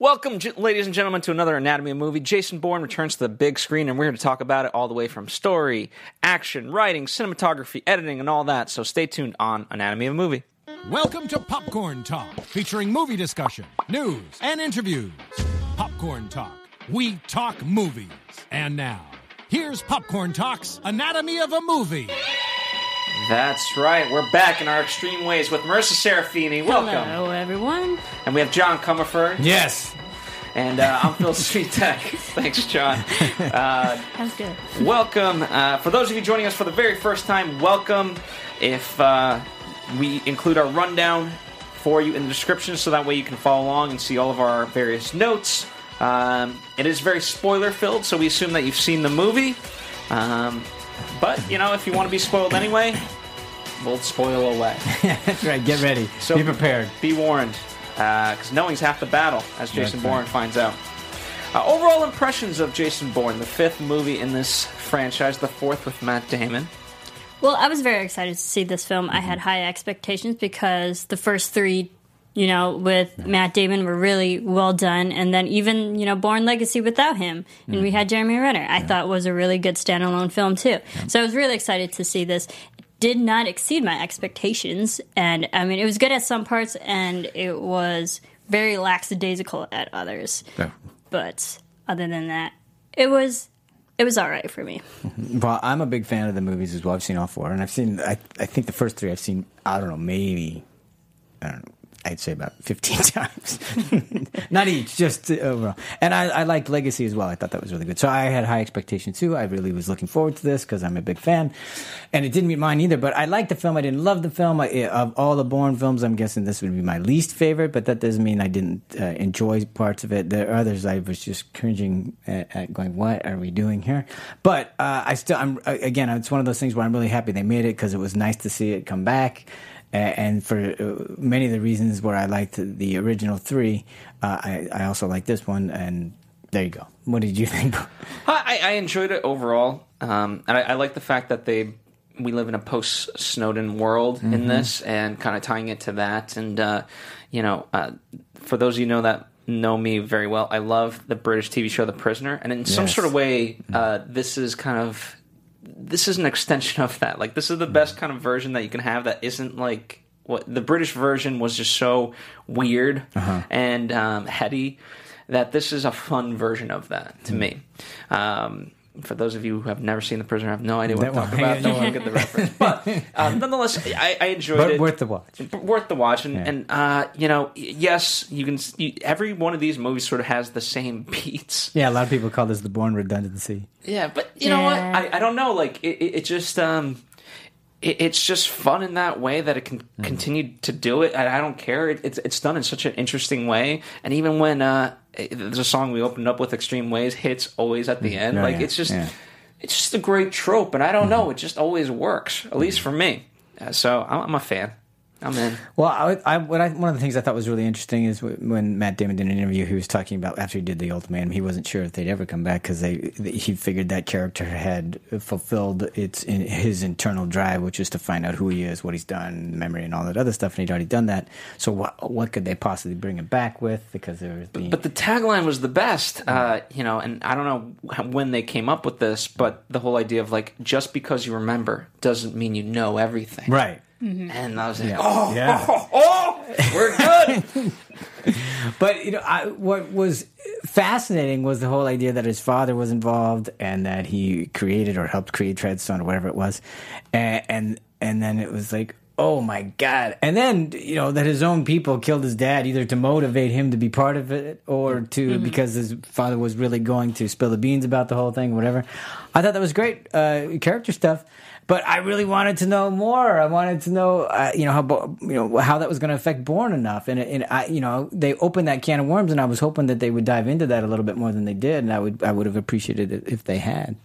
Welcome, ladies and gentlemen, to another Anatomy of a Movie. Jason Bourne returns to the big screen, and we're here to talk about it all the way from story, action, writing, cinematography, editing, and all that. So stay tuned on Anatomy of a Movie. Welcome to Popcorn Talk, featuring movie discussion, news, and interviews. Popcorn Talk, we talk movies. And now, here's Popcorn Talk's Anatomy of a Movie. That's right. We're back in our extreme ways with Marissa Serafini. Welcome. Hello, everyone. And we have John Comerford. Yes. And uh, I'm Phil Svitek. Thanks, John. Uh, That's good. welcome. Uh, for those of you joining us for the very first time, welcome. If uh, we include our rundown for you in the description, so that way you can follow along and see all of our various notes. Um, it is very spoiler filled, so we assume that you've seen the movie. Um, but you know, if you want to be spoiled anyway, we'll spoil away. That's right. Get ready. So- Be prepared. Be warned, uh, because knowing's half the battle, as Jason That's Bourne right. finds out. Uh, overall impressions of Jason Bourne, the fifth movie in this franchise, the fourth with Matt Damon. Well, I was very excited to see this film. I mm-hmm. had high expectations because the first three, you know, with Matt Damon were really well done, and then even you know, Bourne Legacy without him, and we mm-hmm. had Jeremy Renner. I thought was a really good standalone film too. So I was really excited to see this. Did not exceed my expectations, and I mean, it was good at some parts, and it was very lackadaisical at others. But other than that, it was it was all right for me. Well, I'm a big fan of the movies as well. I've seen all four, and I've seen. I, I think the first three I've seen. I don't know, maybe. I don't know. I'd say about 15 times. Not each, just overall. And I, I liked Legacy as well. I thought that was really good. So I had high expectations too. I really was looking forward to this because I'm a big fan. And it didn't meet mine either, but I liked the film. I didn't love the film. I, of all the Bourne films, I'm guessing this would be my least favorite, but that doesn't mean I didn't uh, enjoy parts of it. There are others I was just cringing at, at going, what are we doing here? But uh, I still, I'm, again, it's one of those things where I'm really happy they made it because it was nice to see it come back. And for uh, many of the reasons where I liked the original three, uh, I, I also like this one. And there you go. What did you think? I, I enjoyed it overall, um, and I, I like the fact that they we live in a post Snowden world Mm-hmm. in this, and kind of tying it to that. And uh, you know, uh, for those of you know that know me very well, I love the British TV show The Prisoner, and in some sort of way, uh, this is kind of this is an extension of that. Like this is the best kind of version that you can have that isn't like what the British version was just so weird and um, heady that this is a fun version of that to me. Um, for those of you who have never seen The Prisoner, I have no idea what I'm talking one- about. Want to get the reference, but um, nonetheless, I, I enjoyed but it worth the watch. worth the watch and, Yeah. and uh, you know yes you can you, every one of these movies sort of has the same beats Yeah, a lot of people call this the Bourne redundancy. yeah but you know what I, I don't know like it, it, it just um it, it's just fun in that way that it can Mm. continue to do it and i don't care it, it's, it's done in such an interesting way and even when uh there's a song we opened up with extreme ways hits always at the mm. end. Oh, like yeah, it's just yeah. it's just a great trope and i don't mm-hmm. know it just always works at least mm-hmm. for me. Uh, so i'm, I'm a fan i'm in Well, I, I, what I, one of the things I thought was really interesting is when Matt Damon did an interview, he was talking about after he did the Ultimatum, he wasn't sure if they'd ever come back because they he figured that character had fulfilled its in his internal drive, which is to find out who he is, what he's done, memory, and all that other stuff, and he'd already done that. So what what could they possibly bring him back with? Because there was the But the tagline was the best, uh, you know, and I don't know when they came up with this, but the whole idea of like just because you remember doesn't mean you know everything. right. And I was like, Yeah. oh, Yeah. oh, oh, we're good. But you know, I, what was fascinating was the whole idea that his father was involved and that he created or helped create Treadstone or whatever it was, and and, and then it was like. Oh my God! And then you know that his own people killed his dad either to motivate him to be part of it or to because his father was really going to spill the beans about the whole thing, whatever. I thought that was great uh, character stuff, but I really wanted to know more. I wanted to know, uh, you know, how you know how that was going to affect Bourne enough, and and I, you know, they opened that can of worms, and I was hoping that they would dive into that a little bit more than they did, and I would I would have appreciated it if they had.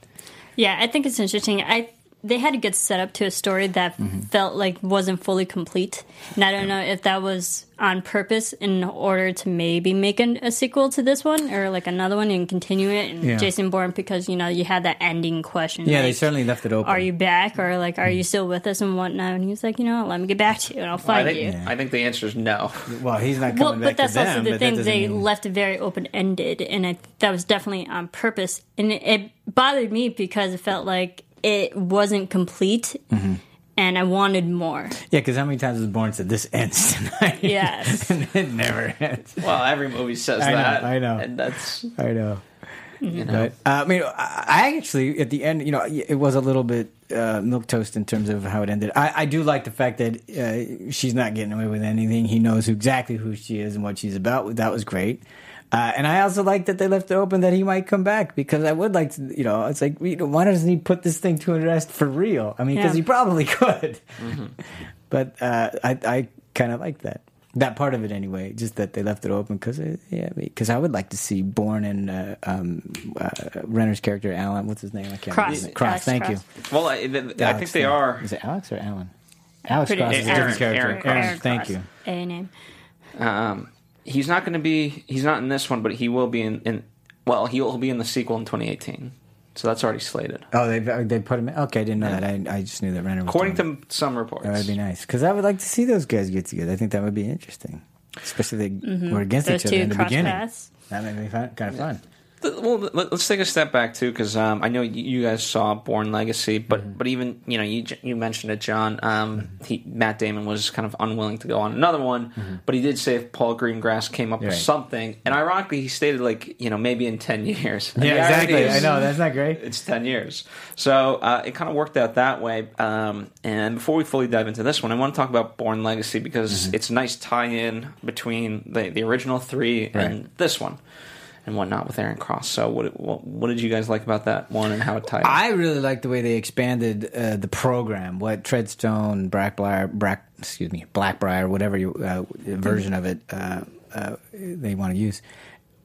Yeah, I think it's interesting. I they had to get set up to a story that Mm-hmm. felt like wasn't fully complete, and I don't know if that was on purpose in order to maybe make an, a sequel to this one or like another one and continue it. And Yeah. Jason Bourne, because you know you had that ending question. Yeah, they certainly left it open. Are you back or like are you still with us and whatnot? And he's like, you know, let me get back to you and I'll I find think, you. I think the answer is no. Well, he's not coming Well, back but that's to them, also the thing. They mean- left it very open ended, and I, that was definitely on purpose. And it, it bothered me because it felt like it wasn't complete, Mm-hmm. and I wanted more. Yeah, because how many times was Bourne said this ends tonight? Yes. and it never ends. Well, every movie says I know, that. I know. And that's I know. you know. But uh, I mean, I I actually at the end, you know, it was a little bit uh, milk toast in terms of how it ended. I, I do like the fact that uh, she's not getting away with anything. He knows exactly who she is and what she's about. That was great. Uh, and I also like that they left it open that he might come back because I would like to, you know, it's like, why doesn't he put this thing to an rest for real? I mean, because Yeah. he probably could. Mm-hmm. But uh, I, I kind of like that. That part of it, anyway, just that they left it open because, yeah, because I would like to see Bourne and uh, um, uh, Renner's character Alan. What's his name? I can't Cross. remember his name. Cross. Alex Thank Cross. you. Well, I, th- I think they are. Is it Alex or Alan? Alex Pretty- Cross is a different character. Aaron- Aaron, thank Cross. you. A name. Um, he's not going to be. He's not in this one, but he will be in. in well, he'll be in the sequel in 2018. So that's already slated, Oh, they they put him. In? Okay, I didn't know that. I, I just knew that Renner. Was according doing it. to some reports. that would be nice because I would like to see those guys get together. I think that would be interesting, especially if they mm-hmm. were against Those each other two in the beginning. paths. That made be fun, kind of fun. Well, let- let's take a step back too, because um, I know you- you guys saw Bourne Legacy, but Mm-hmm. but even you know you you mentioned it, John. Um, he, Matt Damon was kind of unwilling to go on another one, but he did say if Paul Greengrass came up with Mm-hmm. Something, and ironically, he stated like you know maybe in ten years. Yeah, exactly. is- I know that's not great. it's 10 years. So uh, it kind of worked out that way. Um, and before we fully dive into this one, I want to talk about Bourne Legacy because Mm-hmm. it's a nice tie in between the, the original three and this one and whatnot with Aaron Cross. So, what, what, what did you guys like about that one and how it tied? I really like the way they expanded uh, the program. What Treadstone, Blackbriar, Black, excuse me, Blackbriar, whatever you, uh, version of it uh, uh, they want to use.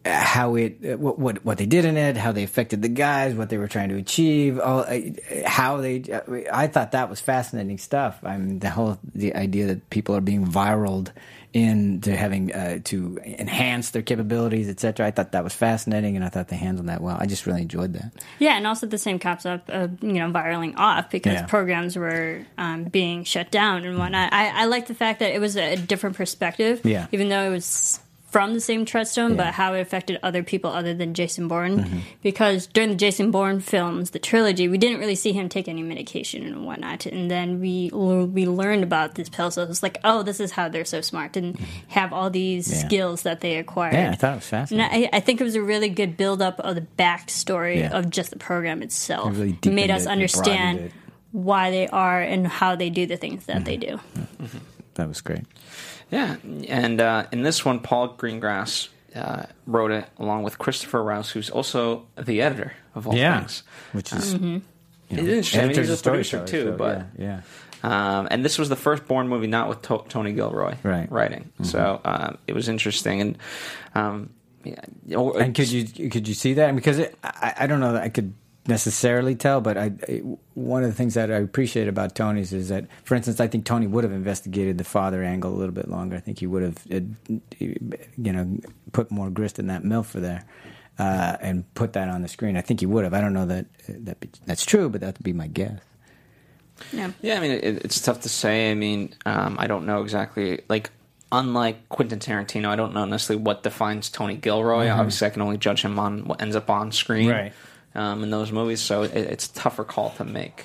How it, what, what what they did in it, how they affected the guys, what they were trying to achieve, all, uh, how they. I thought that was fascinating stuff. I mean, the whole the idea that people are being viraled into having uh, to enhance their capabilities, etc. I thought that was fascinating, and I thought they handled that well. I just really enjoyed that. Yeah, and also the same concept of you know viraling off because Yeah. programs were um, being shut down and whatnot. I, I like the fact that it was a different perspective. Yeah. even though it was from the same Treadstone, Yeah. Mm-hmm. but how it affected other people other than Jason Bourne. Because during the Jason Bourne films, the trilogy, we didn't really see him take any medication and whatnot. And then we we learned about this pill, so was like, oh, this is how they're so smart and have all these Mm-hmm. Yeah. skills that they acquired. Yeah, I thought it was And fascinating. I, I think it was a really good build up of the backstory Yeah. of just the program itself. It really It made us it understand it. why they are and how they do the things that they do. That was great. Yeah, and uh, in this one, Paul Greengrass uh, wrote it along with Christopher Rouse, who's also the editor of all things. which is Mm-hmm. you know, interesting. I mean, he's a producer storyteller, too, so, but yeah, yeah. Um, and this was the first Bourne movie not with to- Tony Gilroy Right. Mm-hmm. writing. So um, it was interesting. And um, yeah, or- And could you could you see that? Because it, I I don't know that I could necessarily tell, but I, I one of the things that I appreciate about Tony's is that, for instance, I think Tony would have investigated the father angle a little bit longer. I think he would have, uh, you know, put more grist in that milf there. Uh, and put that on the screen. I think he would have. I don't know that that be, that's true, but that would be my guess. Yeah. Yeah, I mean, it, it's tough to say. I mean, um, I don't know exactly. Like, unlike Quentin Tarantino, I don't know necessarily what defines Tony Gilroy. Obviously, I can only judge him on what ends up on screen Mm-hmm. Right. Um, in those movies. So it, it's a tougher call to make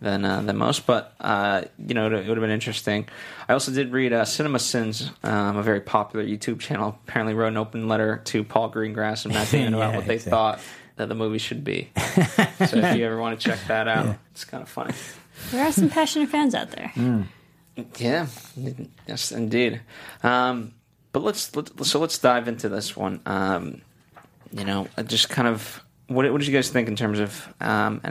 than uh, than most. But uh, you know, it, would have been interesting. I also did read uh, Cinema Sins, um, a very popular YouTube channel. Apparently, wrote an open letter to Paul Greengrass and Matt Damon about what they exactly. thought that the movie should be. so if you ever want to check that out, it's kind of funny. There are some passionate fans out there. Mm. Yeah, yes, indeed. Um, but let's, let's so let's dive into this one. Um, you know, just kind of what, what did you guys think in terms of um,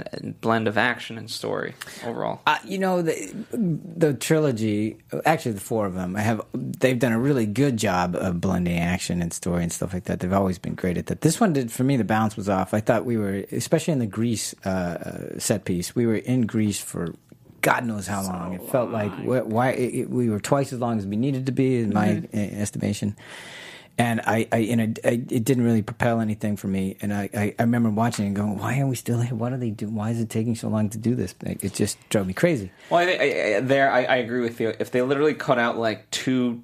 blend of action and story overall? Uh, you know the the trilogy, actually the four of them, I have they've done a really good job of blending action and story and stuff like that. They've always been great at that. This one did for me. The balance was off. I thought we were, especially in the Greece uh, set piece, we were in Greece for. God knows how long. It felt like wh- why it, we were twice as long as we needed to be, in my uh, estimation. And I, I, and I, I, it didn't really propel anything for me. And I, I, I remember watching it and going, "Why are we still here? What are they doing? Why is it taking so long to do this?" Like, it just drove me crazy. Well, I, I, there I, I agree with you. If they literally cut out like two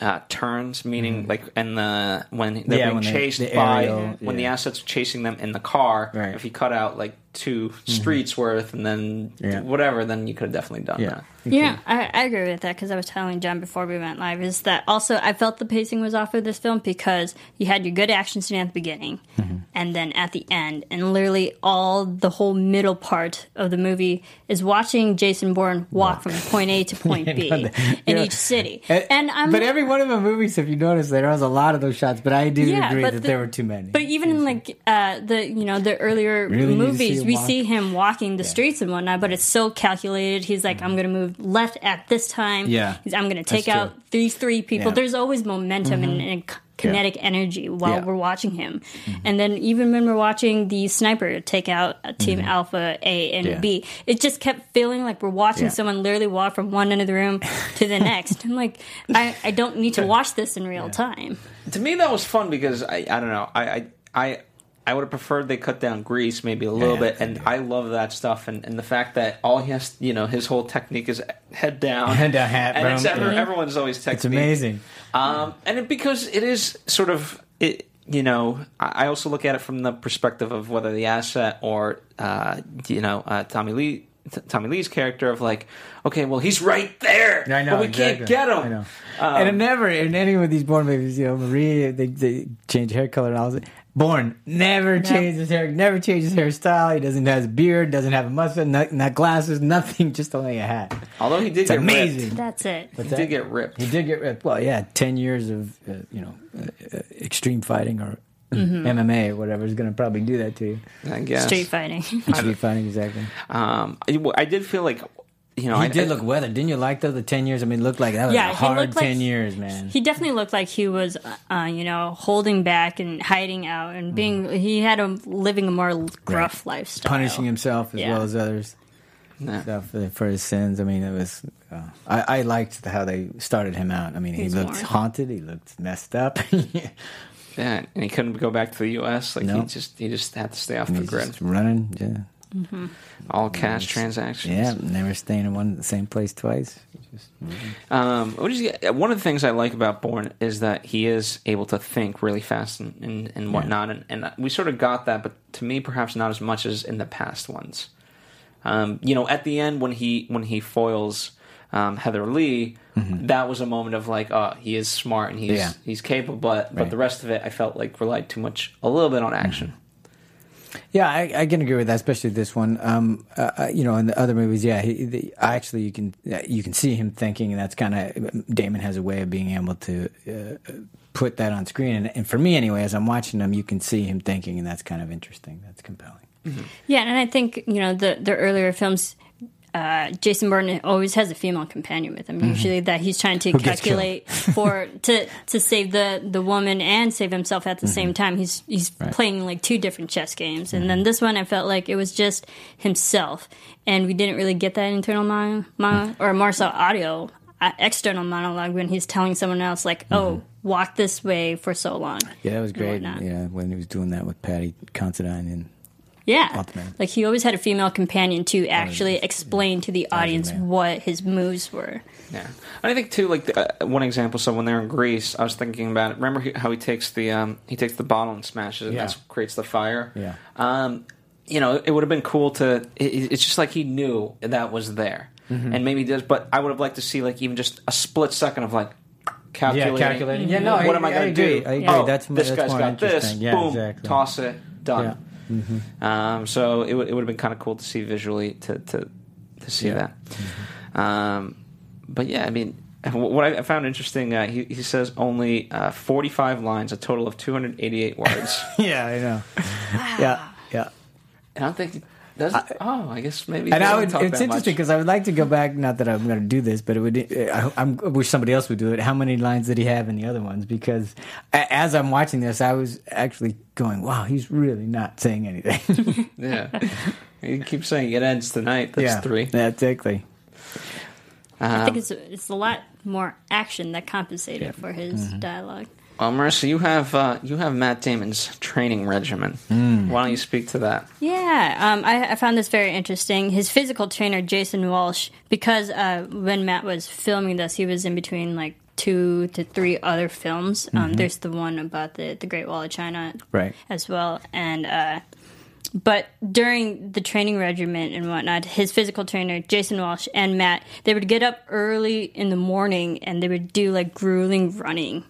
uh, turns, meaning like in the when they're. Yeah, being when they- chased the by aerial, when the assets are chasing them in the car, Right. If you cut out like 2 streets worth and then Yeah. whatever, then you could have definitely done that. Yeah, I, I agree with that because I was telling John before we went live is that also I felt the pacing was off of this film because you had your good action scene at the beginning Mm-hmm. and then at the end, and literally all the whole middle part of the movie is watching Jason Bourne walk from point A to point B know in each city. And, And I'm but every one of the movies, if you notice, there was a lot of those shots. But I do Yeah, agree that the- there were too many. But even in like uh, the you know the earlier Really need to see movies, him we walk. see him walking the streets and whatnot. But it's so calculated. He's like, I'm going to move left at this time. Mm-hmm. Yeah. He's, I'm going to take That's out true. these three people. Yeah. Mm-hmm. There's always momentum and, and k- kinetic energy while Yeah. Mm-hmm. we're watching him. And then even when we're watching the sniper take out Team Alpha A and Mm-hmm. Yeah. B, it just kept feeling like we're watching Yeah. someone literally walk from one end of the room to the next. I'm like, I, I don't need to watch this in real time. To me, that was fun because I, I don't know, I, I, I, I would have preferred they cut down Greece maybe a little Yeah, bit, and I love that stuff, and, and the fact that all he has, you know, his whole technique is head down, Head down, hat, and it's ever, everyone's always technique. it's amazing. Um, and it, because it is sort of it, you know, I I also look at it from the perspective of whether the asset or uh, you know uh, Tommy Lee. Tommy Lee's character of like, okay, well he's right there, I know, but we exactly. can't get him. I know. Um, and it never in any of these Bourne movies, you know, Marie they, they change hair color and all that. Bourne never changes his hair, never changes hairstyle. He doesn't have a beard, doesn't have a mustache, not, not glasses, nothing, just only a hat. Although he did It's get amazing. ripped. That's it. He did get ripped. He did get ripped. Well, yeah, ten years of uh, you know uh, uh, extreme fighting or Mm-hmm. MMA or whatever is going to probably do that to you. I guess. Street fighting. Street fighting, exactly. Um, I, I did feel like, you know, He I did I- look weathered. Didn't you like though the ten years? I mean, it looked like that was Yeah, a hard looked like- ten years, man. He definitely looked like he was, uh, you know, holding back and hiding out and being. He had a living a more gruff lifestyle, punishing himself as Yeah. well as others Yeah. stuff for, for his sins. I mean, it was. Uh, I, I liked how they started him out. I mean, he He's looked more- haunted. He looked messed up. yeah, and he couldn't go back to the U.S. Like No. he just he just had to stay off the grid. running. Yeah, All cash transactions. yeah, never staying in one the same place twice. Just, Um, what is he, one of the things I like about Bourne is that he is able to think really fast and, and, and whatnot, and, and we sort of got that, but to me, perhaps not as much as in the past ones. Um, you know, at the end when he when he foils um, Heather Lee, that was a moment of like, oh, he is smart and he's Mm-hmm. Yeah. he's capable, but but the rest of it, I felt like relied too much, a little bit on action. Yeah, I, I can agree with that, especially this one. Um, uh, uh, you know, in the other movies, yeah, he, the, actually you can uh, you can see him thinking, and that's kind of Damon has a way of being able to uh, put that on screen. And, and for me, anyway, as I'm watching him, you can see him thinking, and that's kind of interesting. That's compelling. Yeah, and I think you know the the earlier films. Uh, Jason Bourne always has a female companion with him. Usually, that he's trying to Mm-hmm. calculate for to to save the the woman and save himself at the same Mm-hmm. time. He's he's playing like two different chess games, and then this one I felt like it was just himself, and we didn't really get that internal mon- mon- or more so audio uh, external monologue when he's telling someone else like, "Oh, walk this way for so long." Mm-hmm. Yeah, that was great. Yeah, when he was doing that with Patty Considine and Yeah. Ultimate. Like he always had a female companion to actually explain to the audience what his moves were. Yeah, and I think too, like the, uh, one example. So when they're in Greece, I was thinking about it. Remember he- how he takes the um, he takes the bottle and smashes it, Yeah. and that creates the fire. Yeah. Um, you know, it would have been cool to. It, it's just like he knew that was there, Mm-hmm. and maybe does. But I would have liked to see like even just a split second of like calculating. Yeah, calculating. Yeah, no, what I- am I I going to do? I agree. Oh, That's more- this that's guy's more got this. Yeah, Boom, exactly. toss it, done. Yeah. Um, so it would it would have been kind of cool to see visually to to to see Yeah. that. Um, but yeah, I mean, what I found interesting, uh, he he says only uh, forty five lines, a total of two hundred eighty eight words. yeah, I know. Yeah, Yeah. And I don't think. Does it? oh, I guess maybe. And I would, talk it's that interesting because I would like to go back. Not that I'm going to do this, but it would. I, I'm, I wish somebody else would do it. How many lines did he have in the other ones? Because as I'm watching this, I was actually going, "Wow, he's really not saying anything." Yeah. he keeps saying it ends tonight. That's yeah, three. Yeah, exactly. I think it's it's a lot more action that compensated for his Mm-hmm. dialogue. Well, Marissa, you have uh, you have Matt Damon's training regimen. Mm. Why don't you speak to that? Yeah, um, I, I found this very interesting. His physical trainer, Jason Walsh, because uh, when Matt was filming this, he was in between like two to three other films. Um, There's the one about the the Great Wall of China, Right. as well, and uh, but during the training regimen and whatnot, his physical trainer, Jason Walsh, and Matt, they would get up early in the morning and they would do like grueling running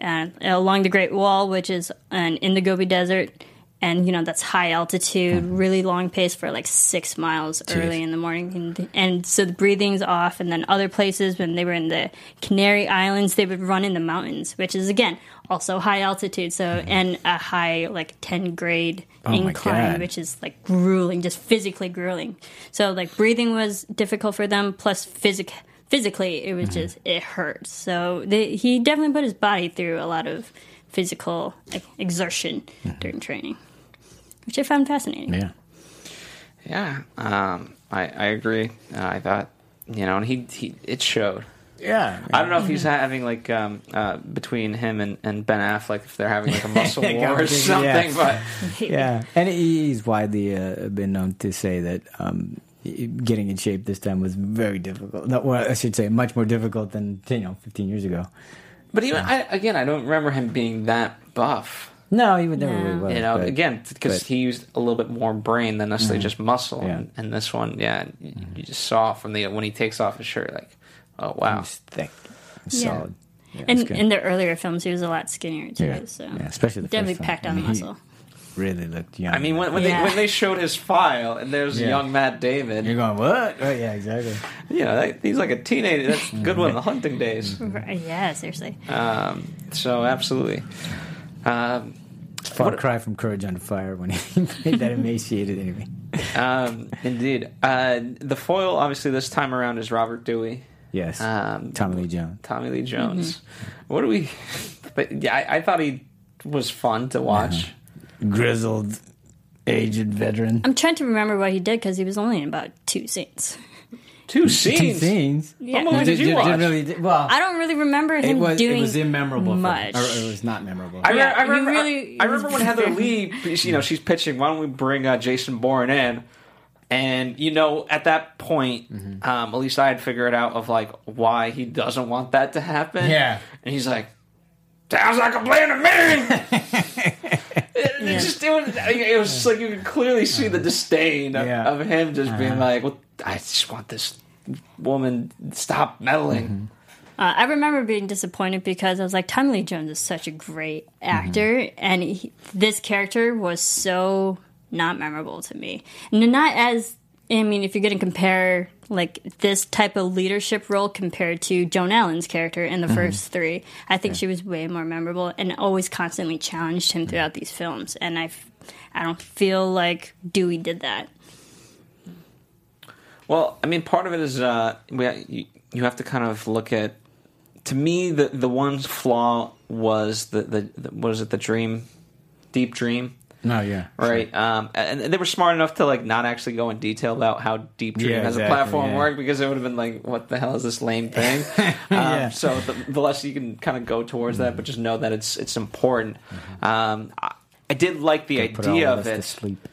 uh, along the Great Wall, which is an, in the Gobi Desert. And, you know, that's high altitude, really long pace for like six miles early in the morning. And, and so the breathing's off. And then other places, when they were in the Canary Islands, they would run in the mountains, which is, again, also high altitude. So, and a high, like 10 grade Oh incline, which is like grueling, just physically grueling. So like breathing was difficult for them. Plus physic physically, it was Mm-hmm. just it hurt. So they, he definitely put his body through a lot of physical like, exertion during training, which I found fascinating. Yeah. Yeah, um, I I agree. Uh, I thought you know, and he he it showed. Yeah. I don't know if he's having like um, uh, between him and, and Ben Affleck if they're having like a muscle war or something, yeah. but yeah, and he's widely uh, been known to say that um, getting in shape this time was very difficult. No, well, I should say much more difficult than you know 15 years ago. but even I, again, I don't remember him being that buff. No, he would never No. really was. You know, but- again, because he used a little bit more brain than necessarily just muscle. Yeah. Mm-hmm. And, and this one, yeah, you, you just saw from the when he takes off his shirt, like, oh wow, he's thick, and Yeah. solid. Yeah, And in the earlier films, he was a lot skinnier too. yeah. So yeah, especially the definitely first packed on I mean, the muscle. He really looked young. I mean, when, when Yeah. they when they showed his file and there's Yeah. young Matt David, you're going what? Oh, yeah, exactly. you know, that, he's like a teenager. That's a good one the hunting days. Yeah, seriously. Um, so absolutely. Um, Far What- cry from Courage Under Fire when he made that emaciated enemy. um, indeed. Uh, the foil, obviously, this time around is Robert Dewey. Yes, Um, Tommy Lee Jones. Tommy Lee Jones. What do we? But yeah, I, I thought he was fun to watch. Grizzled, aged veteran. I'm trying to remember what he did because he was only in about two scenes. Two scenes. Two scenes. Yeah. What movie did you Did- watch? did really- well, I don't really remember him it was doing it was immemorable. much. For, or it was not memorable. I, Yeah, I he remember. really- I, I remember when Heather Lee, you know, she's pitching. Why don't we bring uh, Jason Bourne in? And you know, at that point, Mm-hmm. um, at least I had figured out of like why he doesn't want that to happen. Yeah. and he's like, "Sounds like a plan to me." it, it just it was, it was just like you could clearly see the disdain of, Yeah. of him just being like, "Well, I just want this woman to stop meddling." Mm-hmm. Uh, I remember being disappointed because I was like, Tommy Lee Jones is such a great actor, and he, this character was so not memorable to me. And not as, I mean, if you're going to compare like this type of leadership role compared to Joan Allen's character in the first three, I think she was way more memorable and always constantly challenged him throughout these films. And I, I don't feel like Dewey did that. Well, I mean, part of it is uh, we you, you have to kind of look at. To me, the the one flaw was the the, the what is it the dream, deep dream, no, yeah, right? Um, and they were smart enough to like not actually go in detail about how deep dream Yeah, as a platform yeah. worked because it would have been like, what the hell is this lame thing? um, Yeah. So the, the less you can kind of go towards that, but just know that it's it's important. Um, I, I did like the all idea of of it. sleep.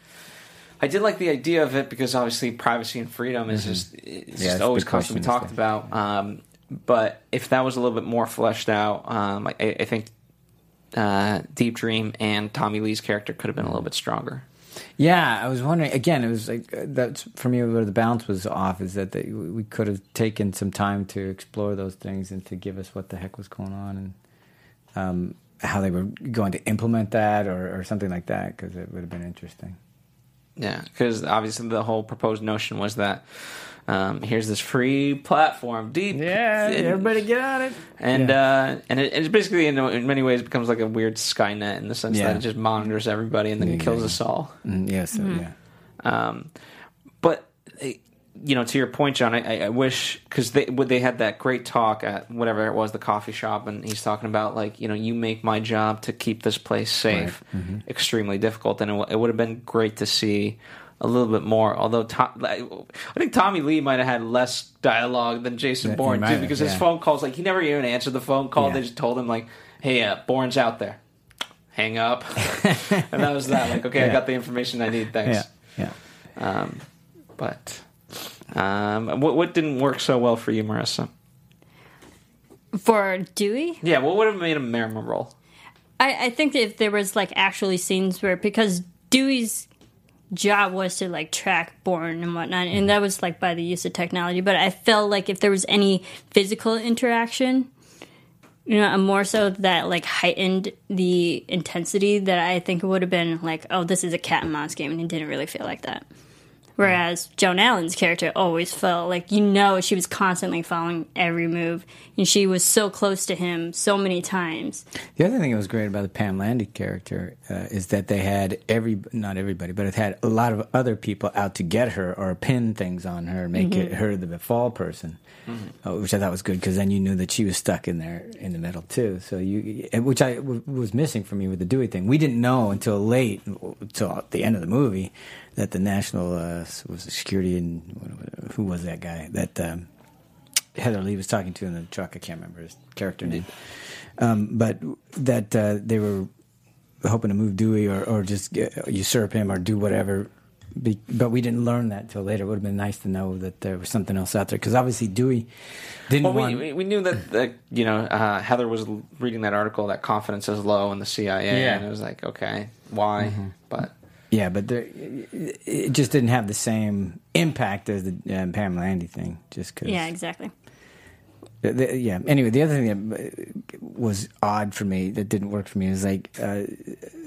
I did like the idea of it because obviously privacy and freedom is just it's Mm-hmm. Yeah, just always constantly talked about. Um, but if that was a little bit more fleshed out, um, I, I think uh, Deep Dream and Tommy Lee's character could have been a little bit stronger. Yeah, I was wondering again. It was like uh, that's for me where the balance was off. Is that they, we could have taken some time to explore those things and to give us what the heck was going on and um, how they were going to implement that or, or something like that because it would have been interesting. Yeah, because obviously the whole proposed notion was that um, here's this free platform, deep, Yeah, and- everybody get on it. and Yeah. uh, and it, it's basically in, in many ways becomes like a weird Skynet in the sense Yeah. that it just monitors everybody and then it kills Yeah. us all. Mm, yeah, so, yeah. Um, but eh, you know, to your point, John, I, I- I wish because they when they had that great talk at whatever it was, the coffee shop, and he's talking about like you know, you make my job to keep this place safe Mm-hmm. extremely difficult, and it, w- it would have been great to see. A little bit more, although Tom, I think Tommy Lee might have had less dialogue than Jason Yeah, Bourne too, have, because his phone calls like he never even answered the phone call. Yeah. They just told him like, "Hey, uh, Bourne's out there." Hang up, and that was that. Like, okay, I got the information I need. Thanks. Yeah, yeah. Um, but um, what what didn't work so well for you, Marissa? For Dewey, Yeah, what would have made him memorable? I, I think if there was like actually scenes where because Dewey's job was to like track Bourne and whatnot, and that was like by the use of technology. But I felt like if there was any physical interaction, you know, more so that like heightened the intensity that I think it would have been like, oh, this is a cat and mouse game, and it didn't really feel like that. Whereas Joan Allen's character always felt like you know she was constantly following every move, and she was so close to him so many times. The other thing that was great about the Pam Landy character uh, is that they had every not everybody, but it had a lot of other people out to get her or pin things on her, make it her the fall person, uh, which I thought was good because then you knew that she was stuck in there in the middle too. So you, which I w- was missing for me with the Dewey thing. We didn't know until late, until the end of the movie, that the national uh, was it security and who was that guy that. Um, Heather Lee was talking to in the truck. I can't remember his character name, um, but that uh, they were hoping to move Dewey or, or just get, usurp him or do whatever. Be, but we didn't learn that till later. It would have been nice to know that there was something else out there because obviously Dewey didn't Well, want. we, we knew that, that you know uh, Heather was reading that article that confidence is low in the CIA, Yeah. and it was like, okay, why? But yeah, but there, it just didn't have the same impact as the um, Pam Landy thing. Just because. Yeah, exactly. The- the- yeah. Anyway, the other thing that uh, was odd for me that didn't work for me is like uh,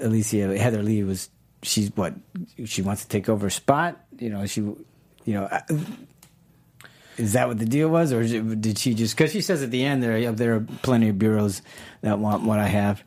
Alicia Heather Lee was she's what she wants to take over a spot. You know, she, you know. uh, Is that what the deal was, or did she just? Because she says at the end there, there are plenty of bureaus that want what I have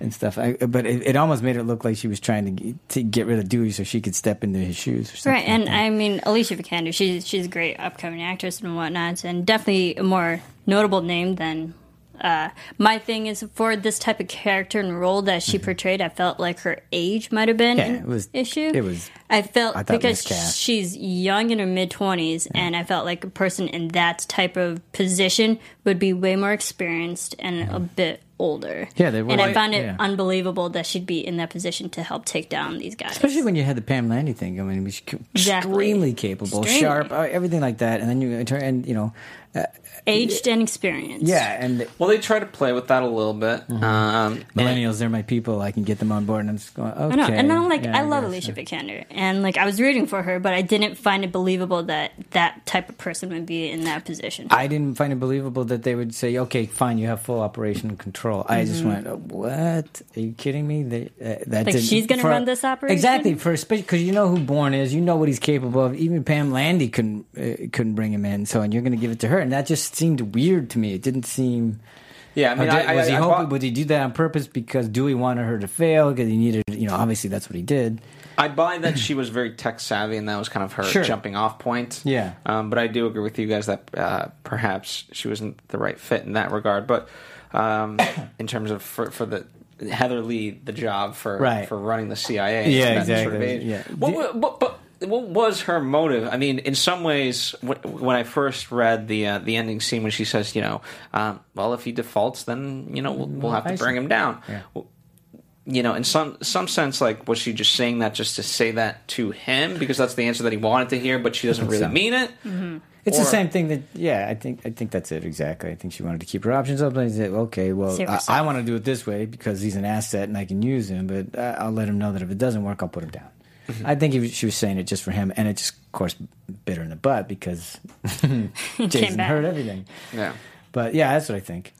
and stuff. I, but it, it almost made it look like she was trying to get, to get rid of Dewey so she could step into his shoes. Or Right, and like. I mean Alicia Vikander, she's she's a great upcoming actress and whatnot, and definitely a more notable name than. Uh, my thing is for this type of character and role that she portrayed, I felt like her age might have been Mm-hmm. Yeah, an it was- issue. it was- I felt I because miscast. she's young in her mid twenties, and I felt like a person in that type of position would be way more experienced and a bit older. Yeah, they were. And I found it Yeah. unbelievable that she'd be in that position to help take down these guys. Especially when you had the Pam Landy thing. I mean, she's Exactly. extremely capable, Extremely. sharp, uh, everything like that. And then you turn, and you know, aged and experienced. yeah, and well, they try to play with that a little bit. Mm-hmm. Um, and- millennials, they're my people. I can get them on board, and I'm just going, okay. I know, and I'm like, yeah, I love guess. Alicia Vikander, and like I was rooting for her, but I didn't find it believable that that type of person would be in that position. I didn't find it believable that they would say, "Okay, fine, you have full operational control." I just went, oh, "What? Are you kidding me?" They, uh, that Mm-hmm. Like, she's gonna run this operation? exactly for because you know who Bourne is, you know what he's capable of. Even Pam Landy couldn't uh, couldn't bring him in, so and you're going to give it to her, and that just seemed weird to me. It didn't seem. yeah, I mean, did- I, was I, he I hoping? would he do that on purpose because Dewey wanted her to fail because he needed? You know, obviously that's what he did. I buy that she was very tech savvy, and that was kind of her Sure. jumping off point. Yeah. Um, but I do agree with you guys that uh, perhaps she wasn't the right fit in that regard. But um, in terms of for, for the Heather Lee, the job for Right. for running the CIA, Yeah, that Sort of exactly. Yeah. What, wa- but, but what was her motive? I mean, in some ways, when I first read the uh, the ending scene when she says, you know, um, well, if he defaults, then you know we'll, we'll have to bring him down. Yeah. You know, in some some sense, like was she just saying that just to say that to him because that's the answer that he wanted to hear, but she doesn't really so. mean it. It's Or- the same thing that yeah. I think I think that's it exactly. I think she wanted to keep her options open. I said, okay, well, I. I want to do it this way because he's an asset and I can use him. But I- I'll let him know that if it doesn't work, I'll put him down. Mm-hmm. I think he was, she was saying it just for him, and it just, of course, bit her in the butt because Jason back. heard everything. Yeah. But yeah, that's what I think.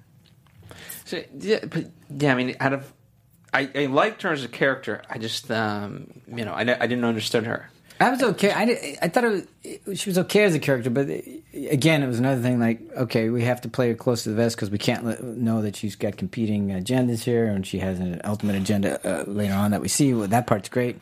So, yeah, but yeah, I mean, out of I, I liked her as a character. I just, um, you know, I, I didn't understand her. I was okay. I, did- I thought it was, she was okay as a character, but again, it was another thing. Like, okay, we have to play her close to the vest because we can't let, know that she's got competing agendas here, and she has an ultimate agenda uh, later on that we see. Well, that part's great,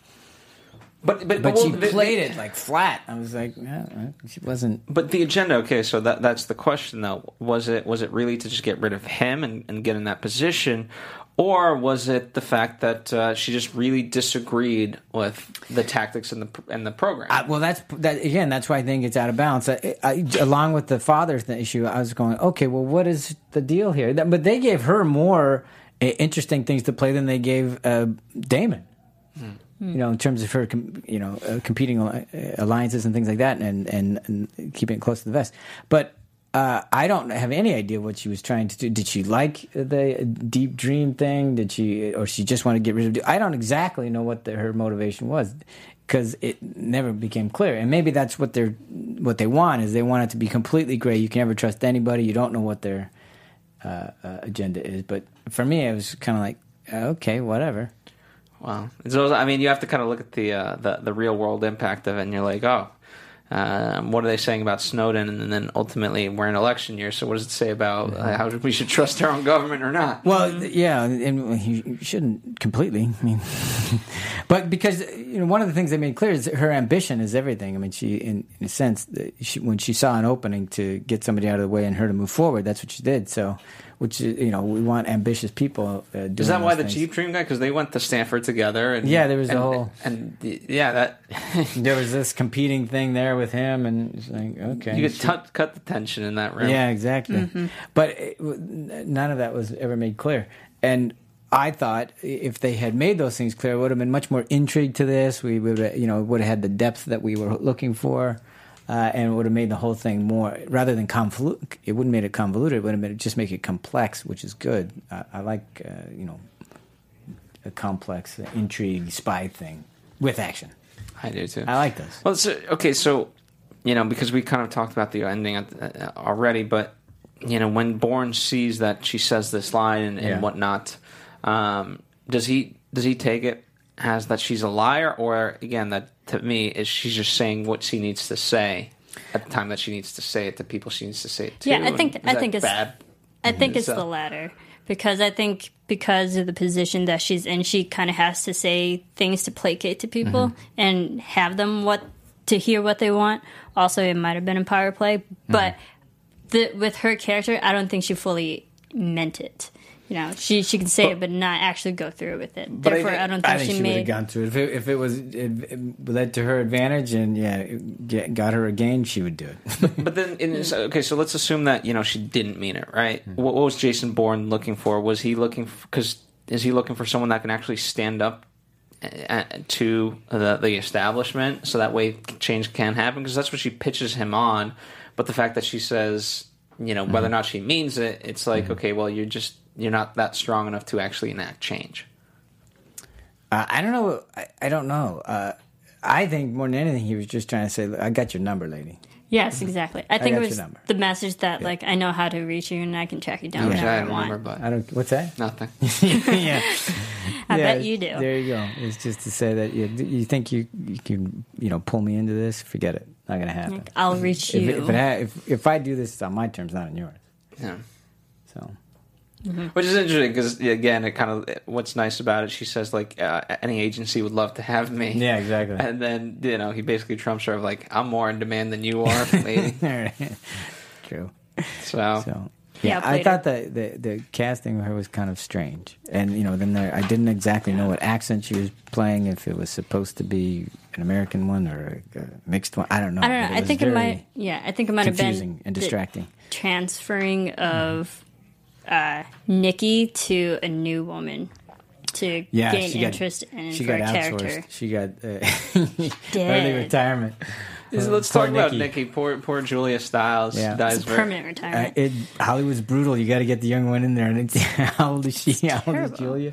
But but but well, she played the- it like flat. I was like, yeah, she wasn't. But the agenda, okay, so that that's the question though. Was it was it really to just get rid of him and, and get in that position, or was it the fact that uh, she just really disagreed with the tactics and the and the program? I, well, that's that again. That's why I think it's out of balance. I, I, along with the father th- issue, I was going, okay, well, what is the deal here? That- But they gave her more uh, interesting things to play than they gave uh, Damon. You know, in terms of her, you know, uh, competing uh, alliances and things like that, and, and and keeping it close to the vest. But uh, I don't have any idea what she was trying to do. Did she like the deep dream thing? Did she, or she just want to get rid of? I don't exactly know what the, her motivation was because it never became clear. And maybe that's what they're what they want is they want it to be completely gray. You can never trust anybody. You don't know what their uh, uh, agenda is. But for me, it was kind of like okay, whatever. Well, it's also, I mean, you have to kind of look at the uh, the the real world impact of it, and you're like, oh, um, what are they saying about Snowden? And then ultimately, we're in election year, so what does it say about uh, how we should trust our own government or not? Well, yeah, and you shouldn't completely. I mean, but because you know, one of the things they made clear is her ambition is everything. I mean, she, in, in a sense, she, when she saw an opening to get somebody out of the way and her to move forward, that's what she did. So, which is, you know, we want ambitious people. Uh, doing Is that why those the things. Deep Dream guy? Because they went to Stanford together, and Yeah, there was a and, whole- and, the- yeah, that There was this competing thing there with him, and it's like, okay, you could she- cut cut the tension in that room. Yeah, exactly. But it, none of that was ever made clear. And I thought if they had made those things clear, it would have been much more intrigue to this. We would, have, you know, would have had the depth that we were looking for, uh, and would have made the whole thing more rather than convoluted. It wouldn't made it convoluted. It would have made it just make it complex, which is good. I, I like, uh, you know, a complex intrigue spy thing with action. I do too. I like those. Well, so, okay, so you know, because we kind of talked about the ending uh, already, but you know, when Bourne sees that she says this line and, and Yeah. whatnot, um, does he does he take it as that she's a liar, or again, that to me is she's just saying what she needs to say at the time that she needs to say it to people she needs to say it to? Yeah, I think I think it's bad. I think it's So- the latter because I think because of the position that she's in, she kind of has to say things to placate to people Mm-hmm. and have them what to hear what they want. Also, it might have been a power play, Mm-hmm. but the, with her character, I don't think she fully meant it. You know, she she can say it, but not actually go through with it. But I Therefore, I, think- don't think, I think she, she, would have made. gone through it if it, if it was it, it led to her advantage and yeah, get, got her a gain. She would do it. But then, in, so- okay, so let's assume that you know she didn't mean it, right? What, what was Jason Bourne looking for? Was he looking because is he looking for someone that can actually stand up uh, to the, the establishment, so that way change can happen? Because that's what she pitches him on. But the fact that she says, you know, whether or not she means it, it's like, okay, well, you're just you're not that strong enough to actually enact change. uh, I don't know. I, I don't know. Uh, I think more than anything, he was just trying to say, "I got your number, lady." Yes, exactly. I think got it your was number. the message that like I know how to reach you and I can track you down Which whenever I I, don't want. remember, but I don't. What's that? nothing. yeah, I Yeah, bet you do. There you go. It's just to say that you, you think you you can you know pull me into this. Forget it. Not gonna happen. Like, I'll reach if, you. it, if, it ha- if if I do this, it's on my terms, not on yours. Yeah. So Which is interesting because again, it kind of what's nice about it. She says like uh, any agency would love to have me. yeah, exactly. And then you know he basically trumps her of like I'm more in demand than you are, lady. True. So, So Yeah, yeah, I thought the, the the casting of her was kind of strange, and you know, then there, I didn't exactly know what accent she was playing. If it was supposed to be an American one or a, a mixed one, I don't know. I don't know. I think it might. Yeah, I think it might have been confusing and distracting. transferring of uh, Nikki to a new woman to Yeah, gain she got- interest in She for got a character. outsourced. She got uh, Dead. early retirement. let's Poor talk about Nikki. Nikki. Poor poor Julia Stiles Yeah. dies It's a very- permanent Uh, retirement. it, Hollywood's brutal. You got to get the young one in there. And it's, how old is she? How old is. Julia?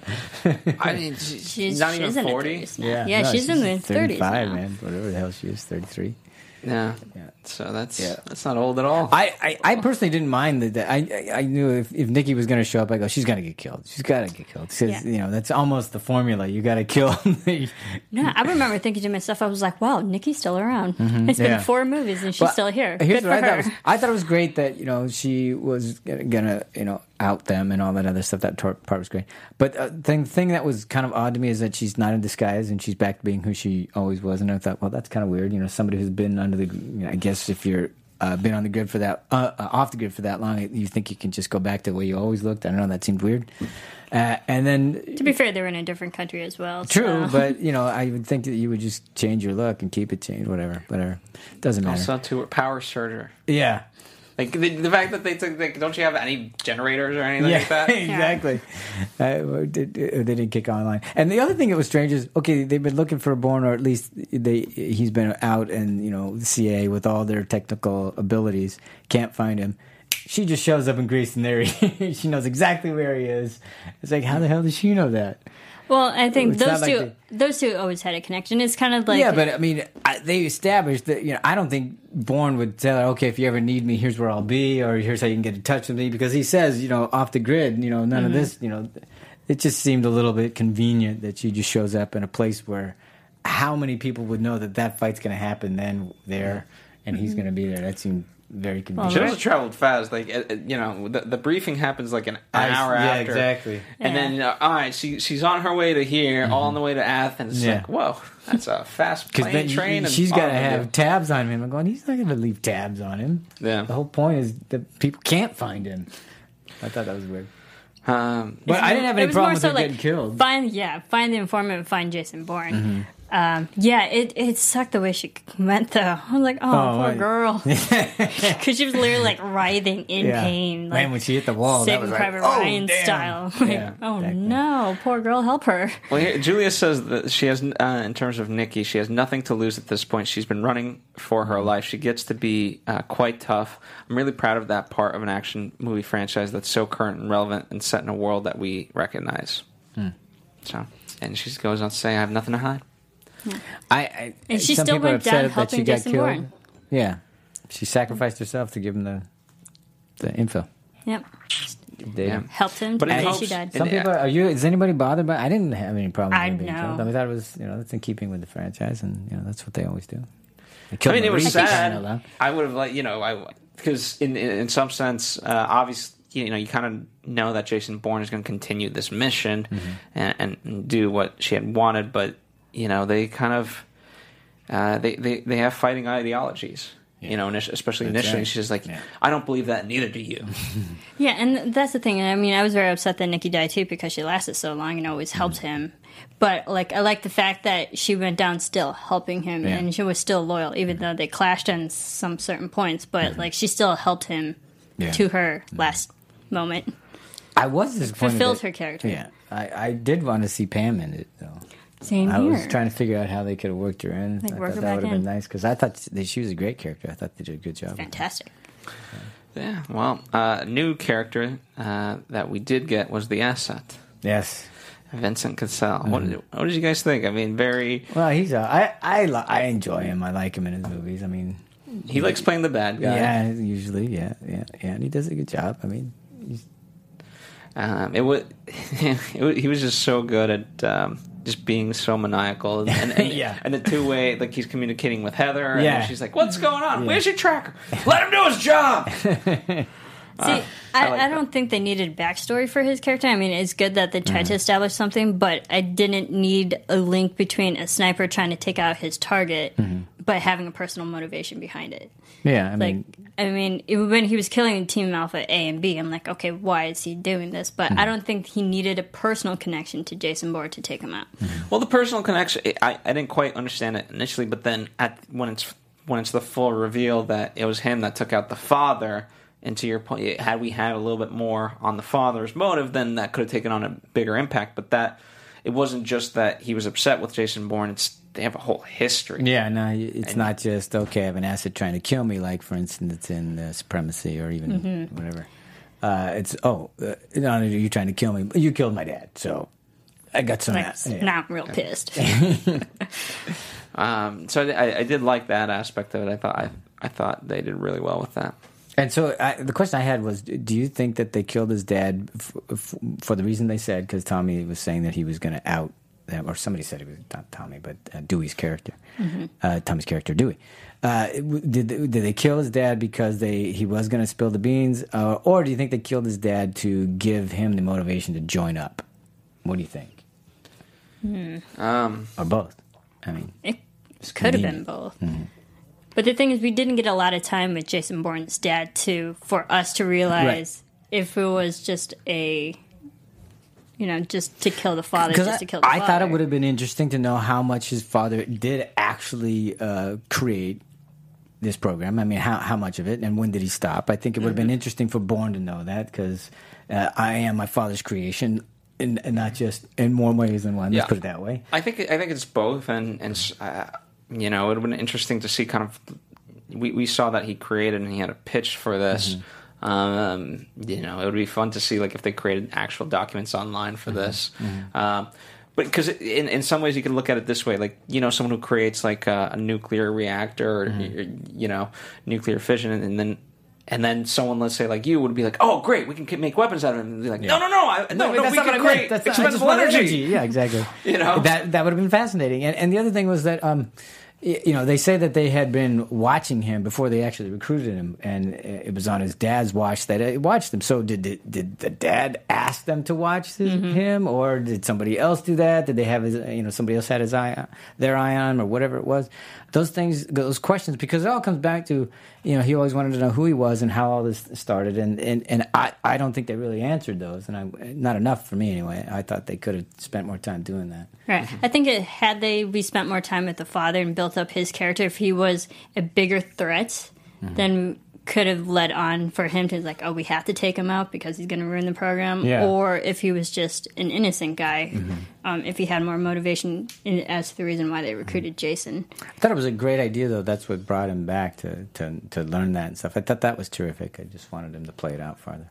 I mean, she- she's, she's not she's even forty. 30s now. Yeah, she's, in the thirties 35, now. man. Whatever the hell she is, 33. Yeah. Yeah. So that's Yeah. that's not old at all. I, I, I personally didn't mind that. I, I I knew if, if Nikki was going to show up, I go, she's going to get killed. She's got to get killed. Because, Yeah. you know, that's almost the formula. You got to kill. the- No, I remember thinking to myself, I was like, "Wow, Nikki's still around. It's been yeah. four movies and she's But still here. Here's Good what for I thought. her." Was, I thought it was great that you know she was gonna, gonna you know out them and all that other stuff. That tor- part was great. But uh, thing thing that was kind of odd to me is that she's not in disguise and she's back to being who she always was. And I thought, well, that's kind of weird. You know, somebody who's been under the. You know, I guess if you're. Uh, been on the grid for that, uh, uh, off the grid for that long, you think you can just go back to the way you always looked. I don't know. That seemed weird. Uh, and then to be fair, they were in a different country as well. True, so- but you know, I would think that you would just change your look and keep it changed, whatever, whatever. Doesn't matter. also, to power surger. yeah, Like the, the fact that they took, like, don't you have any generators or anything like that? exactly. Uh, did- they didn't kick online. And the other thing that was strange is, okay, they've been looking for a Bourne, or at least they he's been out and you know the CA with all their technical abilities, can't find him. She just shows up in Greece, and there he, she knows exactly where he is. It's like, how the hell does she know that? Well, I think It's those like two, those two always had a connection. It's kind of like yeah, but I mean, I, they established that you know I don't think Bourne would tell her, okay, if you ever need me, here's where I'll be, or here's how you can get in touch with me, because he says, you know, off the grid, you know, none of mm-hmm. this, you know, it just seemed a little bit convenient that she just shows up in a place where how many people would know that that fight's going to happen then there, and he's mm-hmm. going to be there. That seemed very convenient. She also traveled fast. Like uh, uh, you know, the, the briefing happens like an I- hour yeah, after. exactly. And then, uh, all right, she, she's on her way to here, all on the way to Athens. Yeah. like, whoa, that's a fast plane then train. and she's got to automobile. have tabs on him. I'm going, he's not going to leave tabs on him. Yeah. The whole point is that people can't find him. I thought that was weird. Um, But I didn't have any it was problem more with so like getting killed. find yeah, find the informant, find Jason Bourne. Mm-hmm. Um, yeah, it it sucked the way she went though. I was like, oh, Oh, poor right. girl, because she was literally like writhing in Yeah. pain. Like, Man, when she hit the wall, that Saving was like, Private oh, Ryan damn. style. Like, Yeah, oh exactly. no, poor girl, help her. Well, here, Julia says that she has, uh, in terms of Nikki, she has nothing to lose at this point. She's been running for her life. She gets to be uh, quite tough. I'm really proud of that part of an action movie franchise that's so current and relevant and set in a world that we recognize. Hmm. So, and she goes on to say, "I have nothing to hide." I, I, And she some still went down upset that she helping Jason killed. Bourne. Yeah, she sacrificed herself to give him the the info. Yep, Data. Yeah. helped him But to in the day hopes- she died. Some people uh, are you? Is anybody bothered by? I didn't have any problem. I with her being know. killed. I mean, that was you know that's in keeping with the franchise, and you know that's what they always do. They I mean, it was Maurice, sad. I would have like you know I because in, in in some sense, uh, obviously you know you kind of know that Jason Bourne is going to continue this mission Mm-hmm. and, and do what she had wanted, but you know they kind of uh, they, they they have fighting ideologies. You know, especially That's initially, right. she's like, Yeah. "I don't believe that, neither do you." Yeah, and that's the thing. I mean, I was very upset that Nikki died too because she lasted so long and always helped Mm-hmm. him. But like, I like the fact that she went down still helping him, Yeah. and she was still loyal, even though they clashed on some certain points. But like, she still helped him Mm-hmm. Yeah. to her last moment. I was disappointed. fulfilled that- her character. Yeah, I, I did want to see Pam in it though. Same I here. was trying to figure out how they could have worked her in. Like, I work thought her that would back have been nice because I thought that she was a great character. I thought they did a good job. Fantastic. yeah. Well, uh, new character uh, that we did get was the asset, Yes. Vincent Cassel. Mm-hmm. What did, what did you guys think? I mean, very. Well, he's a, I I li- I enjoy him. I like him in his movies. I mean, He likes playing the bad guy. yeah, usually, yeah, yeah, yeah, and he does a good job. I mean, he's, Um, it was, it was he was just so good at um, just being so maniacal and, and, Yeah. and the two way like he's communicating with Heather and Yeah. she's like what's going on where's your tracker let him do his job See, I, I I, like that. don't think they needed backstory for his character. I mean, it's good that they tried Mm-hmm. to establish something, but I didn't need a link between a sniper trying to take out his target, Mm-hmm. But having a personal motivation behind it. yeah. I Like, mean, I mean, it, when he was killing Team Alpha A and B, I'm like, okay, why is he doing this? But Hmm. I don't think he needed a personal connection to Jason Bourne to take him out. well the personal connection I, I didn't quite understand it initially but then at when it's when it's the full reveal that it was him that took out the father and to your point had we had a little bit more on the father's motive then that could have taken on a bigger impact but that it wasn't just that he was upset with Jason Bourne it's they have a whole history yeah, no, it's And- not just okay. I have an asset trying to kill me, like for instance, it's in uh, Supremacy or even Mm-hmm. whatever. Uh, it's oh, uh, not only are trying to kill me, you killed my dad, so I got some. Like. Yeah. now I'm real pissed. Um, so I, I did like that aspect of it. I thought I, I thought they did really well with that. And so I, the question I had was, do you think that they killed his dad f- f- for the reason they said? Because Tommy was saying that he was going to out, them, or somebody said it was not Tommy, but uh, Dewey's character, uh, Tommy's character, Dewey. Uh, did did they kill his dad because they he was going to spill the beans, uh, or do you think they killed his dad to give him the motivation to join up? What do you think? Um, Or both? I mean, It could have been both. Mm-hmm. But the thing is, we didn't get a lot of time with Jason Bourne's dad too for us to realize if it was just a, you know, just to kill the father, just I, to kill the I father. thought it would have been interesting to know how much his father did actually uh, create this program. I mean, how how much of it, and when did he stop? I think it would have been Mm-hmm. interesting for Bourne to know that because uh, I am my father's creation, and, and not just in more ways than one. Yeah. Let's put it that way. I think I think it's both, and and uh, you know it would have been interesting to see kind of we we saw that he created and he had a pitch for this. Um, you know, it would be fun to see like if they created actual documents online for this. Um, but because in in some ways you can look at it this way, like you know, someone who creates like a, a nuclear reactor or you know nuclear fission, and, then. And then someone, let's say like you, would be like, "Oh, great, we can make weapons out of it." And be like, "No, no, no, I, no, no, that's we not can create That's not- I just expendable want energy. Yeah, exactly. You know? that that would have been fascinating. And and the other thing was that um, you know, they say that they had been watching him before they actually recruited him, and it was on his dad's watch that uh, they watched him. So did the, did the dad ask them to watch his, mm-hmm. him, or did somebody else do that? Did they have his you know somebody else had his eye their eye on him, or whatever it was? Those things, those questions, because it all comes back to you know he always wanted to know who he was and how all this started, and and, and I, I don't think they really answered those, and I not enough for me anyway. I thought they could have spent more time doing that. Right. I think it, had they we spent more time with the father and built up his character, if he was a bigger threat, Mm-hmm. then could have led on for him to like, oh, we have to take him out because he's going to ruin the program. Yeah. Or if he was just an innocent guy, Mm-hmm. um, if he had more motivation in, as to the reason why they Mm-hmm. recruited Jason. I thought it was a great idea, though. That's what brought him back to, to, to learn that and stuff. I thought that was terrific. I just wanted him to play it out farther.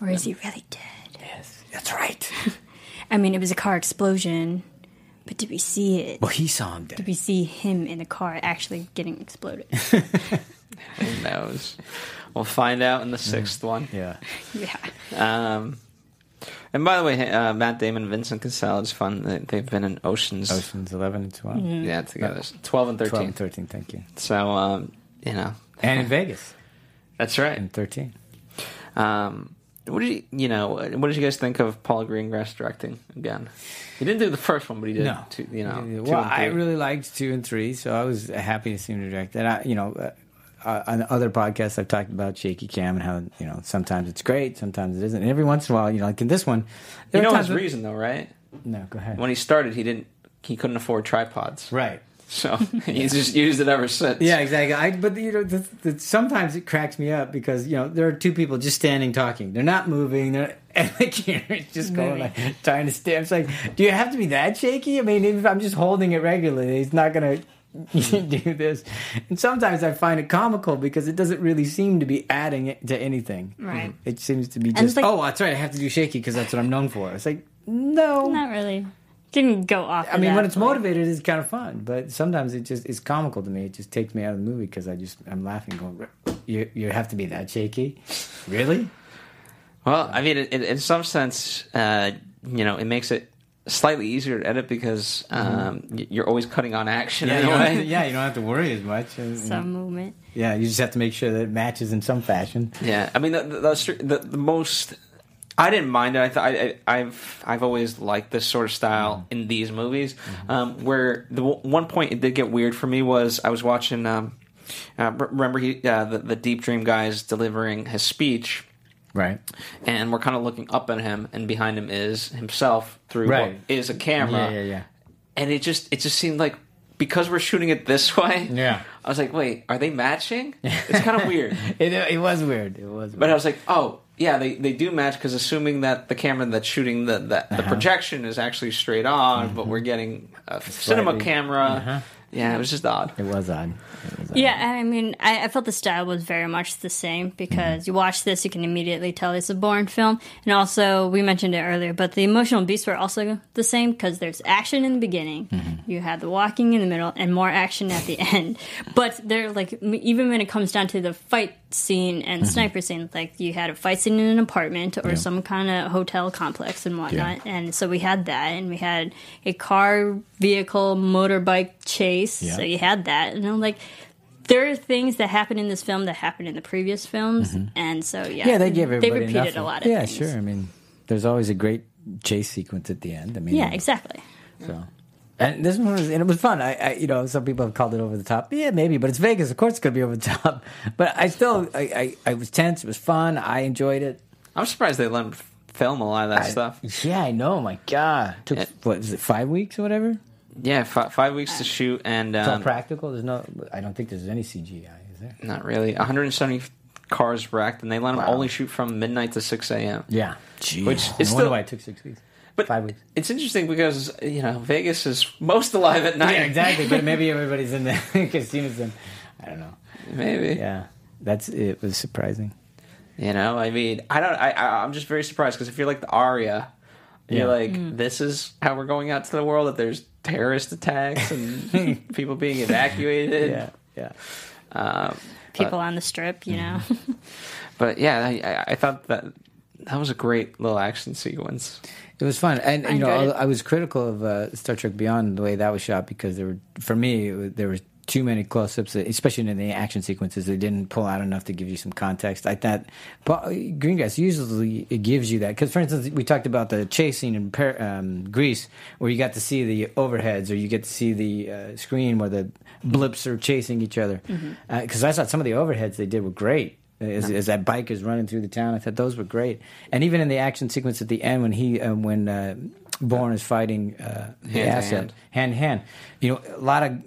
Or is he really dead? Yes, that's right. I mean, it was a car explosion, but did we see it? well, he saw him dead. Did we see him in the car actually getting exploded? Who knows? We'll find out in the sixth one. Yeah. yeah. Um, and by the way, uh, Matt Damon, and Vincent Cassel, it's fun. They- They've been in Oceans, Oceans 11 and 12. yeah, together. Twelve and 12 thirteen. and 13, thank you. So, um, you know, And in Vegas that's right. in 13. Um, what did you, you know? What did you guys think of Paul Greengrass directing again? He didn't do the first one, but he did. No. two, you know. two well, and I really liked two and three, so I was happy to see him direct. And I, you know, uh, on other podcasts, I've talked about shaky cam and how you know sometimes it's great, sometimes it isn't. And every once in a while, you know, like in this one, You know his when- reason though, right? No, go ahead. When he started, he didn't. He couldn't afford tripods, right. so he's just used it ever since. Yeah, exactly. I, but you know, the, the, sometimes it cracks me up because you know there are two people just standing talking. They're not moving. They're and the camera's just going like trying to stay. It's like, do you have to be that shaky? I mean, if I'm just holding it regularly, he's not gonna do this. And sometimes I find it comical because it doesn't really seem to be adding it to anything. Right. It seems to be just like- oh, that's right. I have to do shaky because that's what I'm known for. It's like no, Not really. Didn't go off. I mean, when it's motivated, it's kind of fun. But sometimes it just is comical to me. It just takes me out of the movie because I just I'm laughing, going, "You you have to be that shaky, really?" Well, I mean, it, it, in some sense, uh, you know, it makes it slightly easier to edit because um, y- you're always cutting on action Yeah, in you don't have to, yeah, you don't have to worry as much. And- some movement. yeah, you just have to make sure that it matches in some fashion. Yeah, I mean, the the, the, the, the most. I didn't mind it. I thought I, I, I've I've always liked this sort of style in these movies. Um, where the w- one point it did get weird for me was I was watching. Um, uh, remember he uh, the the Deep Dream guy is delivering his speech, Right. and we're kind of looking up at him, and behind him is himself through Right. what is a camera. Yeah, yeah, yeah. and it just it just seemed like because we're shooting it this way. Yeah. I was like, wait, are they matching? It's kind of weird. It, it was weird. It was. Weird. But I was like, oh yeah, they, they do match because assuming that the camera that's shooting the the, the uh-huh. projection is actually straight on, but mm-hmm. we're getting a cinema Slightly- camera. Uh-huh. Yeah, it was just odd. it was odd. It was odd. Yeah, I mean, I, I felt the style was very much the same because you watch this, you can immediately tell it's a Bourne film. And also, we mentioned it earlier, but the emotional beats were also the same because there's action in the beginning, mm-hmm. you have the walking in the middle, and more action at the end. but they're like even when it comes down to the fight scene and mm-hmm. sniper scene, like you had a fight scene in an apartment or Yeah. some kind of hotel complex and whatnot, and so we had that, and we had a car, vehicle, motorbike chase. Yeah. So you had that, and I'm like. There are things that happen in this film that happened in the previous films, mm-hmm. and so yeah, Yeah, they give they everybody repeated enough a lot of yeah, things. sure. I mean, there's always a great chase sequence at the end. I mean, Yeah, exactly. So, and this one was, and it was fun. I, I, you know, some people have called it over the top. Yeah, maybe, but it's Vegas. Of course, it's gonna be over the top. But I still, I, I, I was tense. It was fun. I enjoyed it. I'm surprised they let him film a lot of that I- stuff. Yeah, I know. My God, took Yeah. what was it? Five weeks or whatever. Yeah, fi- five weeks to shoot, and It's all um, practical. There's no. I don't think there's any CGI. Is there? not really. 170 cars wrecked, and they let them Wow. only shoot from midnight to 6 a.m. Yeah. Jeez. Which no is wonder still- why it took six weeks. But Five weeks. It's interesting because you know Vegas is most alive at night. Yeah, exactly. but maybe everybody's in the casinos. Then I don't know. Maybe. Yeah, that's it. Was surprising. You know, I mean, I don't. I, I I'm just very surprised because if you're like the Aria, Yeah. you're like, Mm. this is how we're going out to the world. That there's terrorist attacks and people being evacuated. Yeah, yeah. Um, People on the strip, you know. but yeah, I, I, I thought that that was a great little action sequence. It was fun, and I you know. I, I was critical of uh, Star Trek Beyond the way that was shot because there were, for me, it there was too many close-ups, especially in the action sequences. They didn't pull out enough to give you some context. I thought but Greengrass usually it gives you that because, for instance, we talked about the chase scene in um, Greece, where you got to see the overheads, or you get to see the uh, screen where the blips are chasing each other. Because I thought some of the overheads they did were great. As, as that bike is running through the town, I thought those were great. And even in the action sequence at the end, when he, uh, when uh, Bourne is fighting uh, the Hand to asset hand. hand to hand, you know, a lot of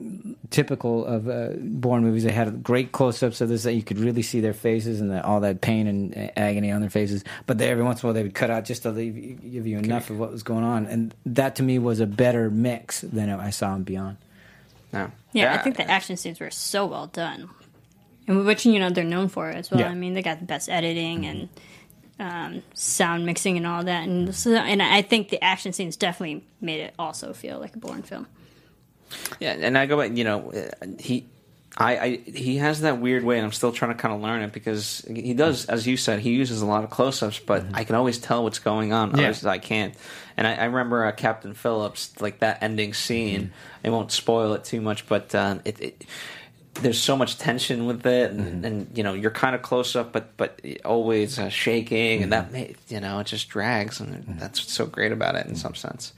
typical of uh, Bourne movies. They had great close-ups of this that you could really see their faces and the, all that pain and agony on their faces. But they, every once in a while, they would cut out just to leave, give you enough of what was going on, and that to me was a better mix than I saw in Beyond. No. Yeah, I think the action scenes were so well done, and which you know they're known for as well. Yeah. I mean, they got the best editing and um, sound mixing and all that, and so, and I think the action scenes definitely made it also feel like a Bourne film. Yeah, and I go back. You know, uh, he, I, I, he has that weird way, and I'm still trying to kind of learn it because he does, as you said, he uses a lot of close-ups, but I can always tell what's going on. Mm-hmm. Yeah. Others I can't. And I, I remember uh, Captain Phillips, like that ending scene. Mm-hmm. I won't spoil it too much, but um, it, it. There's so much tension with it, and, Mm-hmm. and you know you're kind of close up, but but always uh, shaking, and Mm-hmm. that may, you know it just drags, and that's what's so great about it in some sense.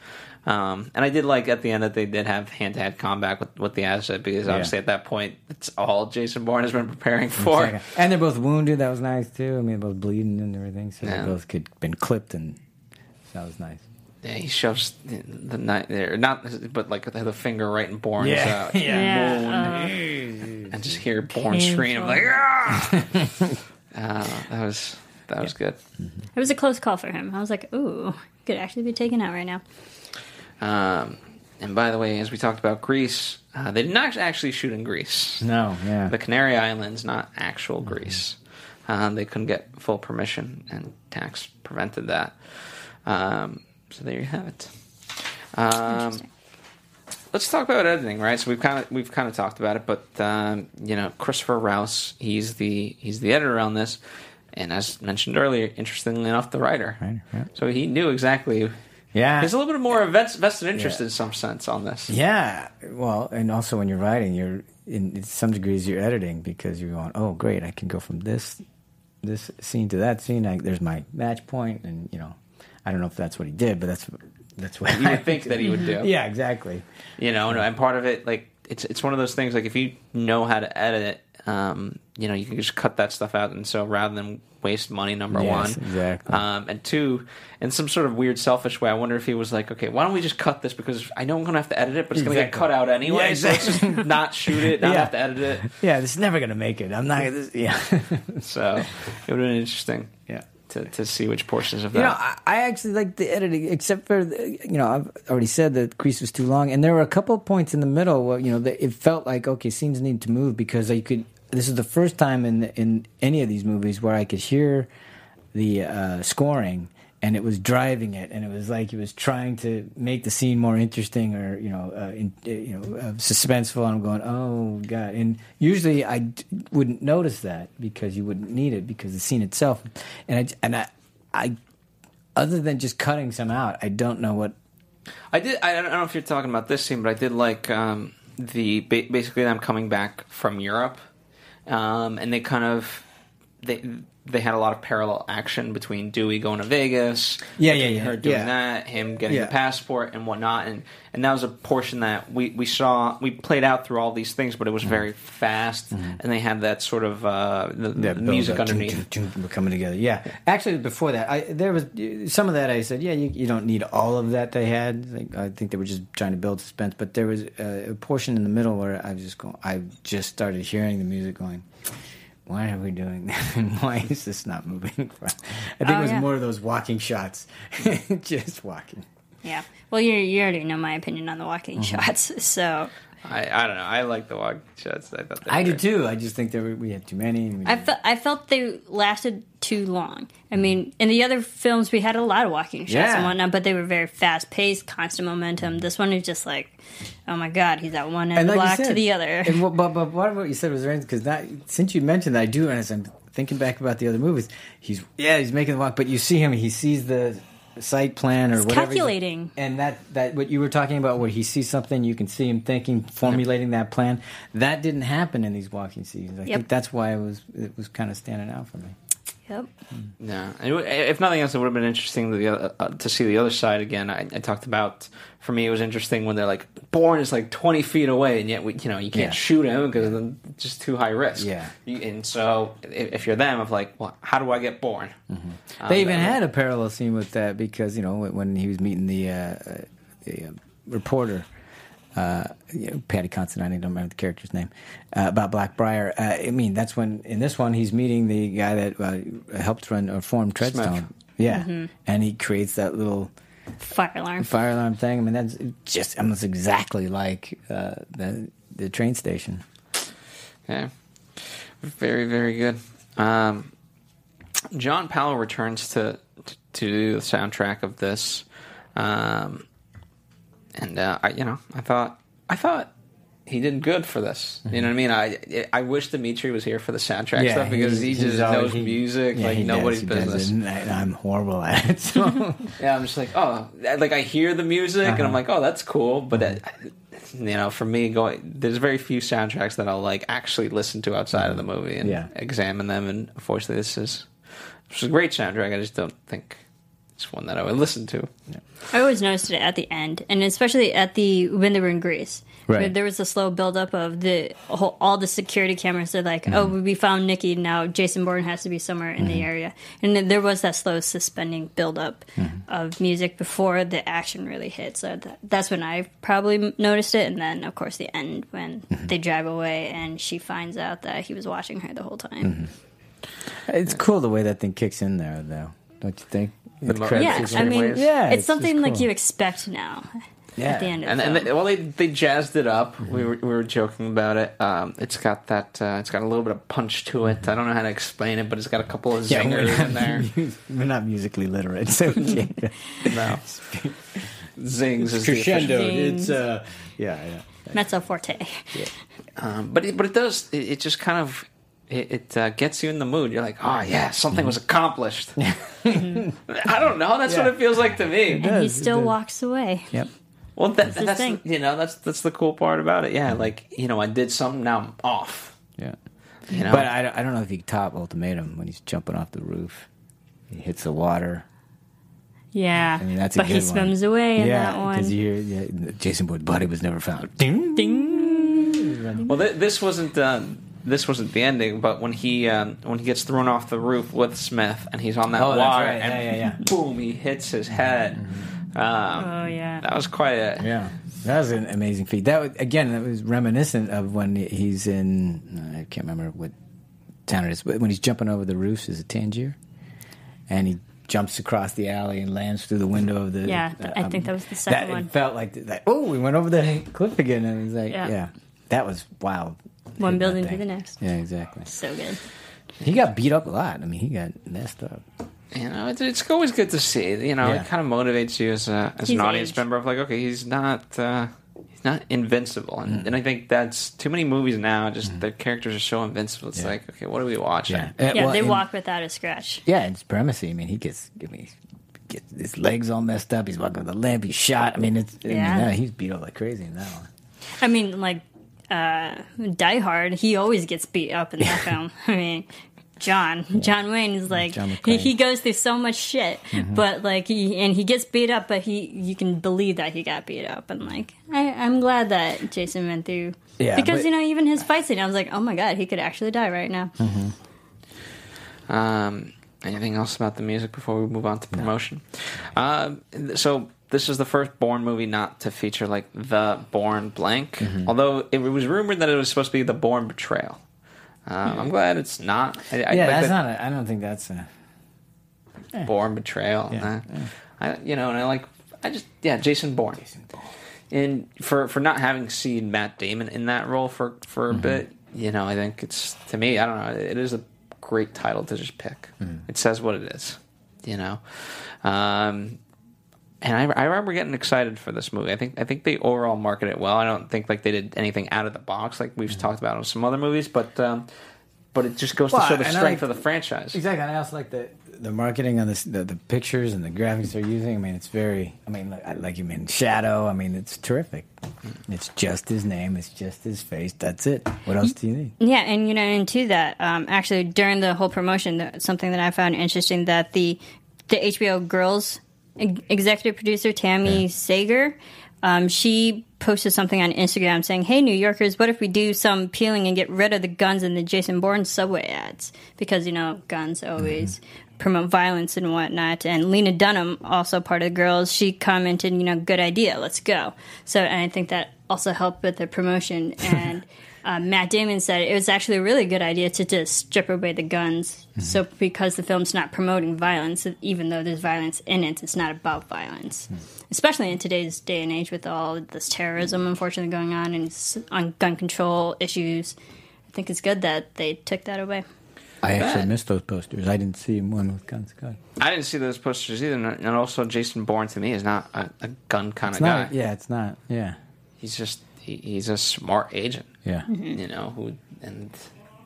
Um, and I did like at the end that they did have hand to hand combat with, with the asset because obviously at that point it's all Jason Bourne has been preparing for. And they're both wounded. That was nice too. I mean, both bleeding and everything. So Yeah. they both could been clipped, and that was nice. Yeah, he shoves the, the night there, not but like the finger right in Bourne's Yeah. uh, Yeah, wound, and just hear Bourne scream like, ah! uh, that was that was good. It was a close call for him. I was like, ooh, could actually be taken out right now. Um, and by the way, as we talked about Greece, uh, they did not actually shoot in Greece. No, yeah. The Canary Islands, not actual Greece. Um, they couldn't get full permission, and tax prevented that. Um, so there you have it. Um, let's talk about editing, right? So we've kind of we've kind of talked about it, but um, you know, Christopher Rouse, he's the he's the editor on this, and as mentioned earlier, interestingly enough, the writer. Right, yeah. So he knew exactly. Yeah. He's a little bit more vested interest Yeah. in some sense on this. Yeah, well, and also when you're writing, you're in some degrees you're editing because you're going, oh, great, I can go from this this scene to that scene. I, there's my match point, and you know, I don't know if that's what he did, but that's that's what You I would think that he would do. Yeah, exactly. you know and part of it like it's it's one of those things like if you know how to edit it um you know you can just cut that stuff out and so rather than waste money number Yes, one exactly. um and two in some sort of weird selfish way i wonder if he was like okay why don't we just cut this because i know i'm gonna have to edit it but it's gonna get cut out anyway Yeah, so let's just not shoot it not Yeah. have to edit it Yeah, this is never gonna make it. I'm not. This, yeah, so it would have been interesting yeah. To, to see which portions of that. You know, I, I actually like the editing, except for the, you know I've already said that Greece was too long, and there were a couple of points in the middle where you know that it felt like okay, scenes need to move because I could. This is the first time in in any of these movies where I could hear the uh, scoring and it was driving it, and it was like he was trying to make the scene more interesting or you know, uh, in, uh, you know, uh, suspenseful. And I'm going, oh god! And usually I d- wouldn't notice that because you wouldn't need it because the scene itself, and I and I, I, other than just cutting some out, I don't know what. I did. I don't know if you're talking about this scene, but I did like um, the ba- basically them coming back from Europe, um, and they kind of they they had a lot of parallel action between Dewey going to Vegas, Yeah, yeah, yeah, her doing yeah. that, him getting Yeah. the passport and whatnot, and and that was a portion that we we saw we played out through all these things, but it was Mm-hmm. very fast, and they had that sort of uh, the, the music underneath. choo, choo, choo, coming together. Yeah, actually, before that, I there was some of that. I said, yeah, you, you don't need all of that they had. Like, I think they were just trying to build suspense, but there was a, a portion in the middle where I was just going. I just started hearing the music going. Why are we doing that? And why is this not moving? I think Oh, it was yeah. more of those walking shots, just walking. Yeah. Well, you you already know my opinion on the walking Mm-hmm. shots, so I, I don't know. I like the walk shots. I thought they I were do too. I just think there were, we had too many. and we I didn't- felt I felt they lasted too long. I mean, in the other films we had a lot of walking shots Yeah. and whatnot, but they were very fast paced, constant momentum. This one is just like, oh my god, he's at one end of the like you block to the other. And what, but, but what what you said was right because that since you mentioned that, I do, and as I'm thinking back about the other movies, he's yeah, he's making the walk, but you see him, he sees the site plan or He's whatever, calculating. and that that what you were talking about, where he sees something, you can see him thinking, formulating that plan. That didn't happen in these walking scenes. I Yep. think that's why it was it was kind of standing out for me. Yep. Yeah, And it would- if nothing else, it would have been interesting to, the, other- uh, to see the other side again. I, I talked about for me, it was interesting when they're like, "Bourne is like twenty feet away, and yet we, you know, you can't Yeah. shoot him because then it's just too high risk." Yeah. And so if, if you're them, of like, well, how do I get Bourne? Mm-hmm. Um, They even that- had a parallel scene with that because you know when- when he was meeting the, uh, uh, the uh, reporter, uh, you know, Paddy Considine, I don't remember the character's name, uh, about Blackbriar. Uh, I mean, that's when in this one he's meeting the guy that uh, helped run or form Treadstone. Smith. Yeah, Mm-hmm. and he creates that little Fire alarm. fire alarm thing. I mean, that's just almost exactly like uh, the the train station. Yeah, very very good. Um, John Powell returns to to do the soundtrack of this, um, and uh, I, you know, I thought I thought he did good for this. You know what I mean? I I wish Dimitri was here for the soundtrack stuff because he he's- just he's knows he- music yeah, like he does, nobody's he does business. it, and I, I'm horrible at it. So. Yeah, I'm just like, oh, like I hear the music and I'm Uh-huh. like, oh, that's cool. But uh, you know, for me, going there's very few soundtracks that I'll like actually listen to outside of the movie and Yeah. examine them. And unfortunately, this is this is a great soundtrack. I just don't think it's one that I would listen to. I always noticed it at the end, and especially at the when they were in Greece. Right. Where there was a slow buildup of the whole, all the security cameras. They're like, "Oh, we found Nikki. Now Jason Bourne has to be somewhere in the area." And then there was that slow suspending buildup of music before the action really hit. So that, that's when I probably noticed it. And then, of course, the end when they drive away and she finds out that he was watching her the whole time. It's cool the way that thing kicks in there, though. Don't you think? With mo- Yeah, I mean, ways. Yeah, it's, it's something just like you expect now. Yeah. At the end of And the and they, well, they they jazzed it up. Mm-hmm. We were we were joking about it. Um, it's got that. Uh, it's got a little bit of punch to it. I don't know how to explain it, but it's got a couple of Mm-hmm. Yeah, zingers not, in there. we're not musically literate, so we can't. No. Zings is the crescendo. Zing. It's uh, yeah, yeah. Mezzo forte. Um, but it, but it does. It, it just kind of it, it uh, gets you in the mood. You're like, oh yeah, something was accomplished. I don't know. That's what it feels like to me. And he does, it still walks away. Yep. Well, that, his that's thing. you know that's that's the cool part about it. Yeah, like you know, I did something. Now I'm off. Yeah. You know, But I, don't- I don't know if he top Ultimatum when he's jumping off the roof. He hits the water. Yeah. I mean, that's a but good he one. swims away in yeah, that one. because you hear yeah, Jason Bourne's body was never found. Ding. Ding. well, th- this wasn't. Uh, this wasn't the ending, but when he um, when he gets thrown off the roof with Smith and he's on that Oh, that's water right. and Yeah, yeah, yeah. boom, he hits his head. Um, Oh, yeah. that was quite a Yeah, that was an amazing feat. That was, again, that was reminiscent of when he's in. I can't remember what town it is, but when he's jumping over the roofs, is it Tangier? And he jumps across the alley and lands through the window of the. Yeah, th- I think that was the second that, one. It felt like that. Oh, we went over the cliff again, and it was like, Yeah. yeah, that was wild. One building to the next. Yeah, exactly. So good. He got beat up a lot. I mean, he got messed up. You know, it's, it's always good to see. You know, Yeah. it kind of motivates you as a as He's an audience aged. member of like, okay, he's not uh, he's not invincible, and, Mm. and I think that's too many movies now. Just their characters are so invincible. It's Yeah. like, okay, what are we watching? Yeah, Uh, Yeah, well, they and- walk without a scratch. Yeah, it's primacy. I mean, he gets, I mean, gets his legs all messed up. He's walking with a limp. He's shot. I mean, it's I mean, Yeah. yeah, he's beat up like crazy in that one. I mean, like uh, Die Hard, he always gets beat up in that film. I mean, John, John Wayne is like John he, Mm-hmm. he goes through so much shit, but like he and he gets beat up, but he you can believe that he got beat up, and like I, I'm glad that Jason went through. Yeah, because but- you know even his fight scene, I was like, oh my god, he could actually die right now. Um, anything else about the music before we move on to promotion? Um, so this is the first Bourne movie not to feature like the Bourne blank, Mm-hmm. although it was rumored that it was supposed to be the Bourne betrayal. Um, I'm glad it's not. I, I. Yeah, like that's that not. A, I don't think that's a. Bourne betrayal. Yeah, I, you know, and I like. I just yeah, Jason Bourne. And for for not having seen Matt Damon in that role for for a Mm-hmm. bit, you know, I think it's to me, I don't know, it is a great title to just pick. Mm-hmm. It says what it is, you know. Um, and I, I remember getting excited for this movie. I think I think they overall market it well. I don't think like they did anything out of the box like we've talked about on some other movies, but um, but it just goes Mm-hmm. Well, to show the and I strength like- of the franchise. Exactly, and I also like the the marketing on this, the, the pictures and the graphics they're using. I mean, it's very. I mean, like, like you mean Shadow. I mean, it's terrific. It's just his name. It's just his face. That's it. What else do you need? Yeah, and you know, and to that, um, actually during the whole promotion, something that I found interesting that the the HBO Girls ex- executive producer Tammy Sager, um, she posted something on Instagram saying, "Hey, New Yorkers, what if we do some peeling and get rid of the guns in the Jason Bourne subway ads? Because you know, guns always." Promote violence and whatnot, and Lena Dunham, also part of the girls, she commented, "You know, good idea, let's go." So, and I think that also helped with the promotion. And uh, Matt Damon said it was actually a really good idea to just strip away the guns. So because the film's not promoting violence, even though there's violence in it, it's not about violence. Especially in today's day and age with all this terrorism, unfortunately, going on and on gun control issues. I think it's good that they took that away. I actually Bad. missed those posters. I didn't see one with guns. God. I didn't see those posters either, and and also Jason Bourne to me is not a, a gun kind It's of guy. Yeah, it's not. Yeah, He's just he, he's a smart agent, yeah. you know. Who and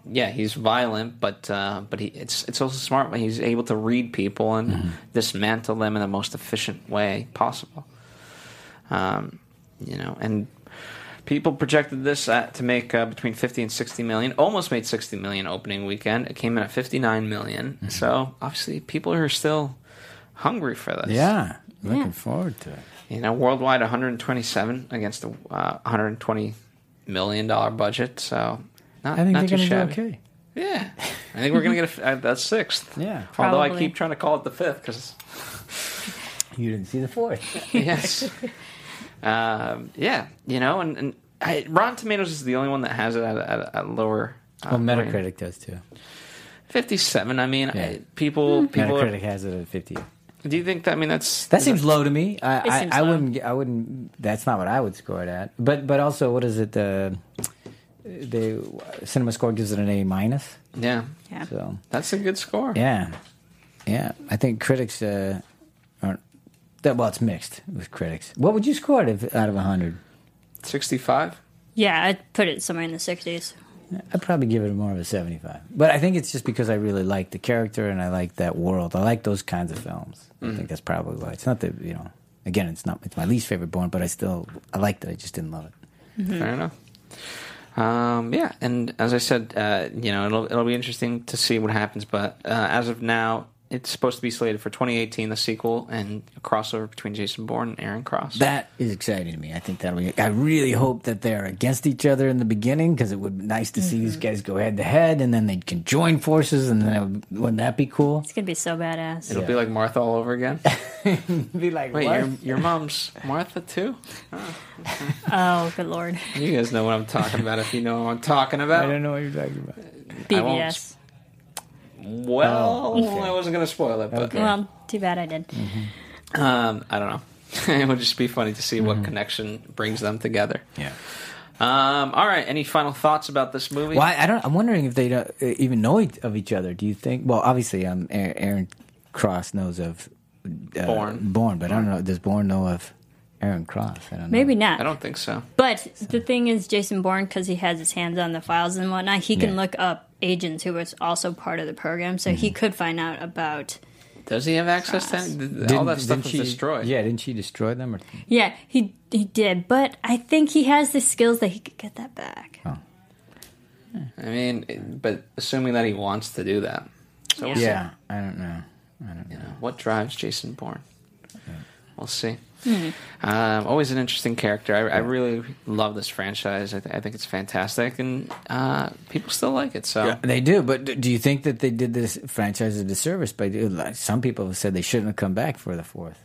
yeah, he's violent, but uh, but he it's it's also smart when he's able to read people and Mm-hmm. dismantle them in the most efficient way possible. Um, you know, and people projected this at, to make uh, between 50 and 60 million almost made 60 million opening weekend it came in at 59 million. Mm-hmm. so obviously people are still hungry for this Yeah, looking Yeah. forward to it. You know worldwide 127 against a uh, 120 million dollar budget so not, I think not they're too going to shabby okay. yeah i think we're gonna get a, uh, that's sixth Yeah. although i Probably. keep trying to call it the fifth because You didn't see the fourth. yes. um, yeah, you know, and, and I, Rotten Tomatoes is the only one that has it at, a- at, a- at lower. Uh, well, rating. Metacritic does too. fifty-seven. I mean, Yeah. I, people, people. are- Metacritic has it at fifty. Do you think that? I mean, that's That seems low to me. I, I, seems I low. wouldn't. I wouldn't. That's not what I would score it at. But but also, what is it? The the Cinema Score gives it an A minus. yeah, Yeah. So that's a good score. yeah, yeah. I think critics uh, aren't. That, well, it's mixed with critics. What would you score it if, out of hundred? sixty-five. Yeah, I'd put it somewhere in the 60s. I'd probably give it more of a seventy-five. But I think it's just because I really like the character and I like that world. I like those kinds of films. I think that's probably why. It's not the you know. Again, it's not. It's my least favorite Bourne, but I still I liked it. I just didn't love it. Fair enough. Um, yeah, and as I said, uh, you know, it'll it'll be interesting to see what happens. But uh, as of now, it's supposed to be slated for 2018, the sequel, and a crossover between Jason Bourne and Aaron Cross. That is exciting to me. I think that'll be. I really hope that they're against each other in the beginning because it would be nice to see these mm-hmm. guys go head to head, and then they can join forces, and then would, wouldn't that be cool? It's going to be so badass. It'll be like Martha all over again. be like, Wait, what? your your mom's Martha too? Ah, oh, good lord. You guys know what I'm talking about. If you know what I'm talking about, I don't know what you're talking about. I BBS. Well, Oh, okay. I wasn't going to spoil it, but Okay. Well, too bad I did. um, I don't know. it would just be funny to see Mm-hmm. what connection brings them together. Yeah. Um, all right. Any final thoughts about this movie? Well, I, I don't. I'm wondering if they don't uh, even know each, of each other. Do you think? Well, obviously, um, Aaron, Aaron Cross knows of uh, Bourne. Bourne, but I don't know. Does Bourne know of Aaron Cross? I don't know. Maybe not. I don't think so. But the thing is, Jason Bourne, because he has his hands on the files and whatnot, he can Yeah. look up agents who was also part of the program, so Mm-hmm. he could find out about. Does he have access to any? Didn't- all that stuff was she, destroyed. Yeah, didn't she destroy them? Or, Yeah, he he did, but I think he has the skills that he could get that back. I mean, but assuming that he wants to do that. So we'll yeah, I don't know. I don't know. You know, what drives Jason Bourne? We'll see. Um, always an interesting character. I, I really love this franchise. I, th- I think it's fantastic, and uh, people still like it. So They do, but do you think that they did this franchise a disservice by doing? Like, some people have said they shouldn't have come back for the fourth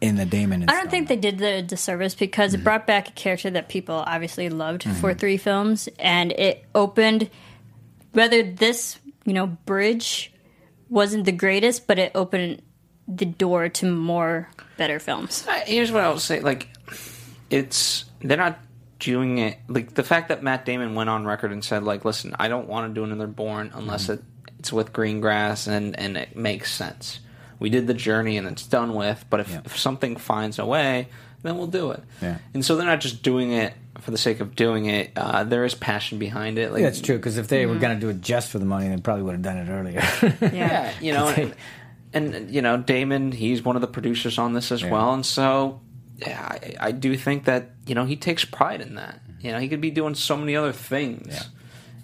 in the Damon. I don't think they did the disservice because Mm-hmm. it brought back a character that people obviously loved for three films, and it opened whether this you know bridge wasn't the greatest, but it opened the door to more better films. Uh, here's what I will say: like, it's they're not doing it. Like the fact that Matt Damon went on record and said, like, listen, I don't want to do another Bourne unless it, it's with Greengrass and and it makes sense. We did the journey and it's done with. But if, Yeah. if something finds a way, then we'll do it. Yeah. And so they're not just doing it for the sake of doing it. Uh, there is passion behind it. Like, Yeah, that's true. Because if they Mm-hmm. were going to do it just for the money, they probably would have done it earlier. Yeah, you know, and, and you know, Damon, he's one of the producers on this as Yeah. well, and so yeah, I, I do think that you know he takes pride in that. You know, he could be doing so many other things,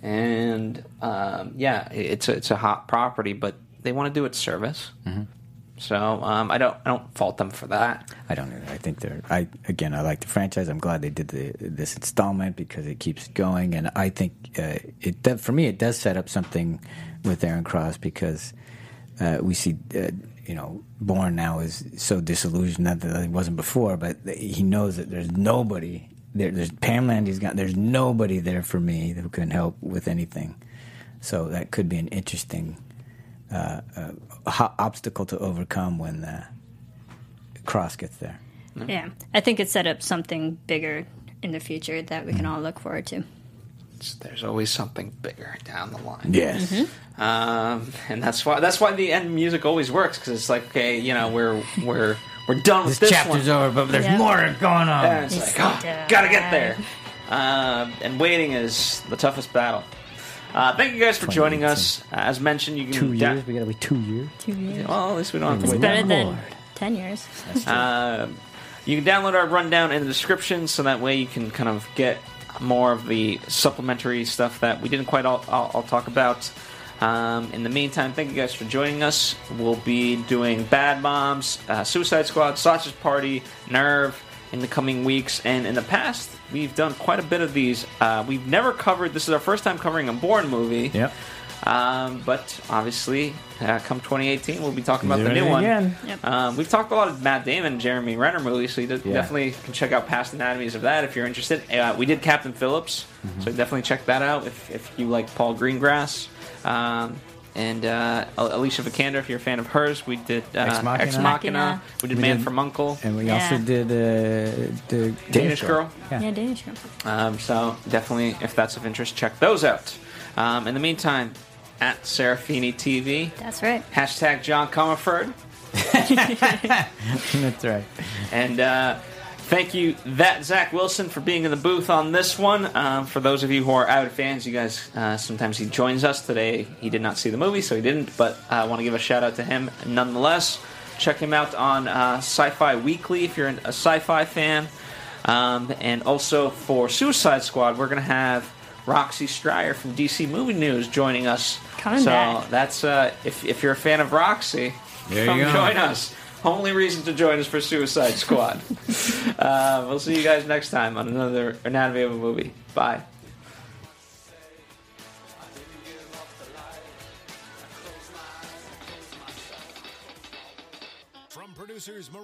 Yeah. and um, yeah, it's a, it's a hot property, but they want to do it service. Mm-hmm. So um, I don't I don't fault them for that. I don't know. I think they're. I again, I like the franchise. I'm glad they did the this installment because it keeps going, and I think uh, it for me it does set up something with Aaron Cross because uh, we see. Uh, you know, Bourne now is so disillusioned not that he wasn't before, but he knows that there's nobody there. There's Pam Landy's got. There's nobody there for me who can help with anything. So that could be an interesting uh, uh, ho- obstacle to overcome when the Cross gets there. Yeah, I think it set up something bigger in the future that we Mm. can all look forward to. It's, there's always something bigger down the line. Yes. um, and that's why that's why the end music always works because it's like okay, you know, we're we're we're done with This, this chapter's one. over, but there's Yeah. more going on. And it's It's like, like, oh, uh, gotta get there. Um, and waiting is the toughest battle. Uh, thank you guys for joining us. Uh, as mentioned, you can two da- years. We gotta wait two years. Two years. Well, at least we don't have to It's wait. better that than Lord. ten years. Um, you can download our rundown in the description, so that way you can kind of get more of the supplementary stuff that we didn't quite all, all, all talk about. Um, in the meantime, thank you guys for joining us. We'll be doing Bad Moms, uh, Suicide Squad, Sausage Party, Nerve in the coming weeks. And in the past, we've done quite a bit of these. Uh, we've never covered. This is our first time covering a Bourne movie. Yep. Um, but obviously, uh, come 2018, we'll be talking about the new one. Yep. Um, we've talked a lot of Matt Damon and Jeremy Renner movies, so you de- Yeah. definitely can check out past anatomies of that if you're interested. Uh, we did Captain Phillips, Mm-hmm. so definitely check that out if, if you like Paul Greengrass. Um, and uh, Alicia Vikander, if you're a fan of hers, we did uh, Ex Machina. Ex Machina. Machina. We did We Man did- from Uncle. And we Yeah. also did uh, the Danish Girl. Yeah. Yeah, Danish girl. Um, so definitely, if that's of interest, check those out. Um, in the meantime, at Serafini TV, That's right. hashtag John Comerford. That's right. And uh, thank you, that Zach Wilson, for being in the booth on this one. Um, for those of you who are avid fans, you guys uh, sometimes he joins us today. He did not see the movie, so he didn't. But I want to give a shout out to him nonetheless. Check him out on uh, Sci-Fi Weekly if you're a sci-fi fan. Um, and also for Suicide Squad, we're going to have Roxy Striar from DC Movie News joining us. Coming so back. that's uh, if if you're a fan of Roxy, There come you go. join us. Only reason to join us for Suicide Squad. uh, we'll see you guys next time on another Anatomy of a Movie. Bye. From producers Maria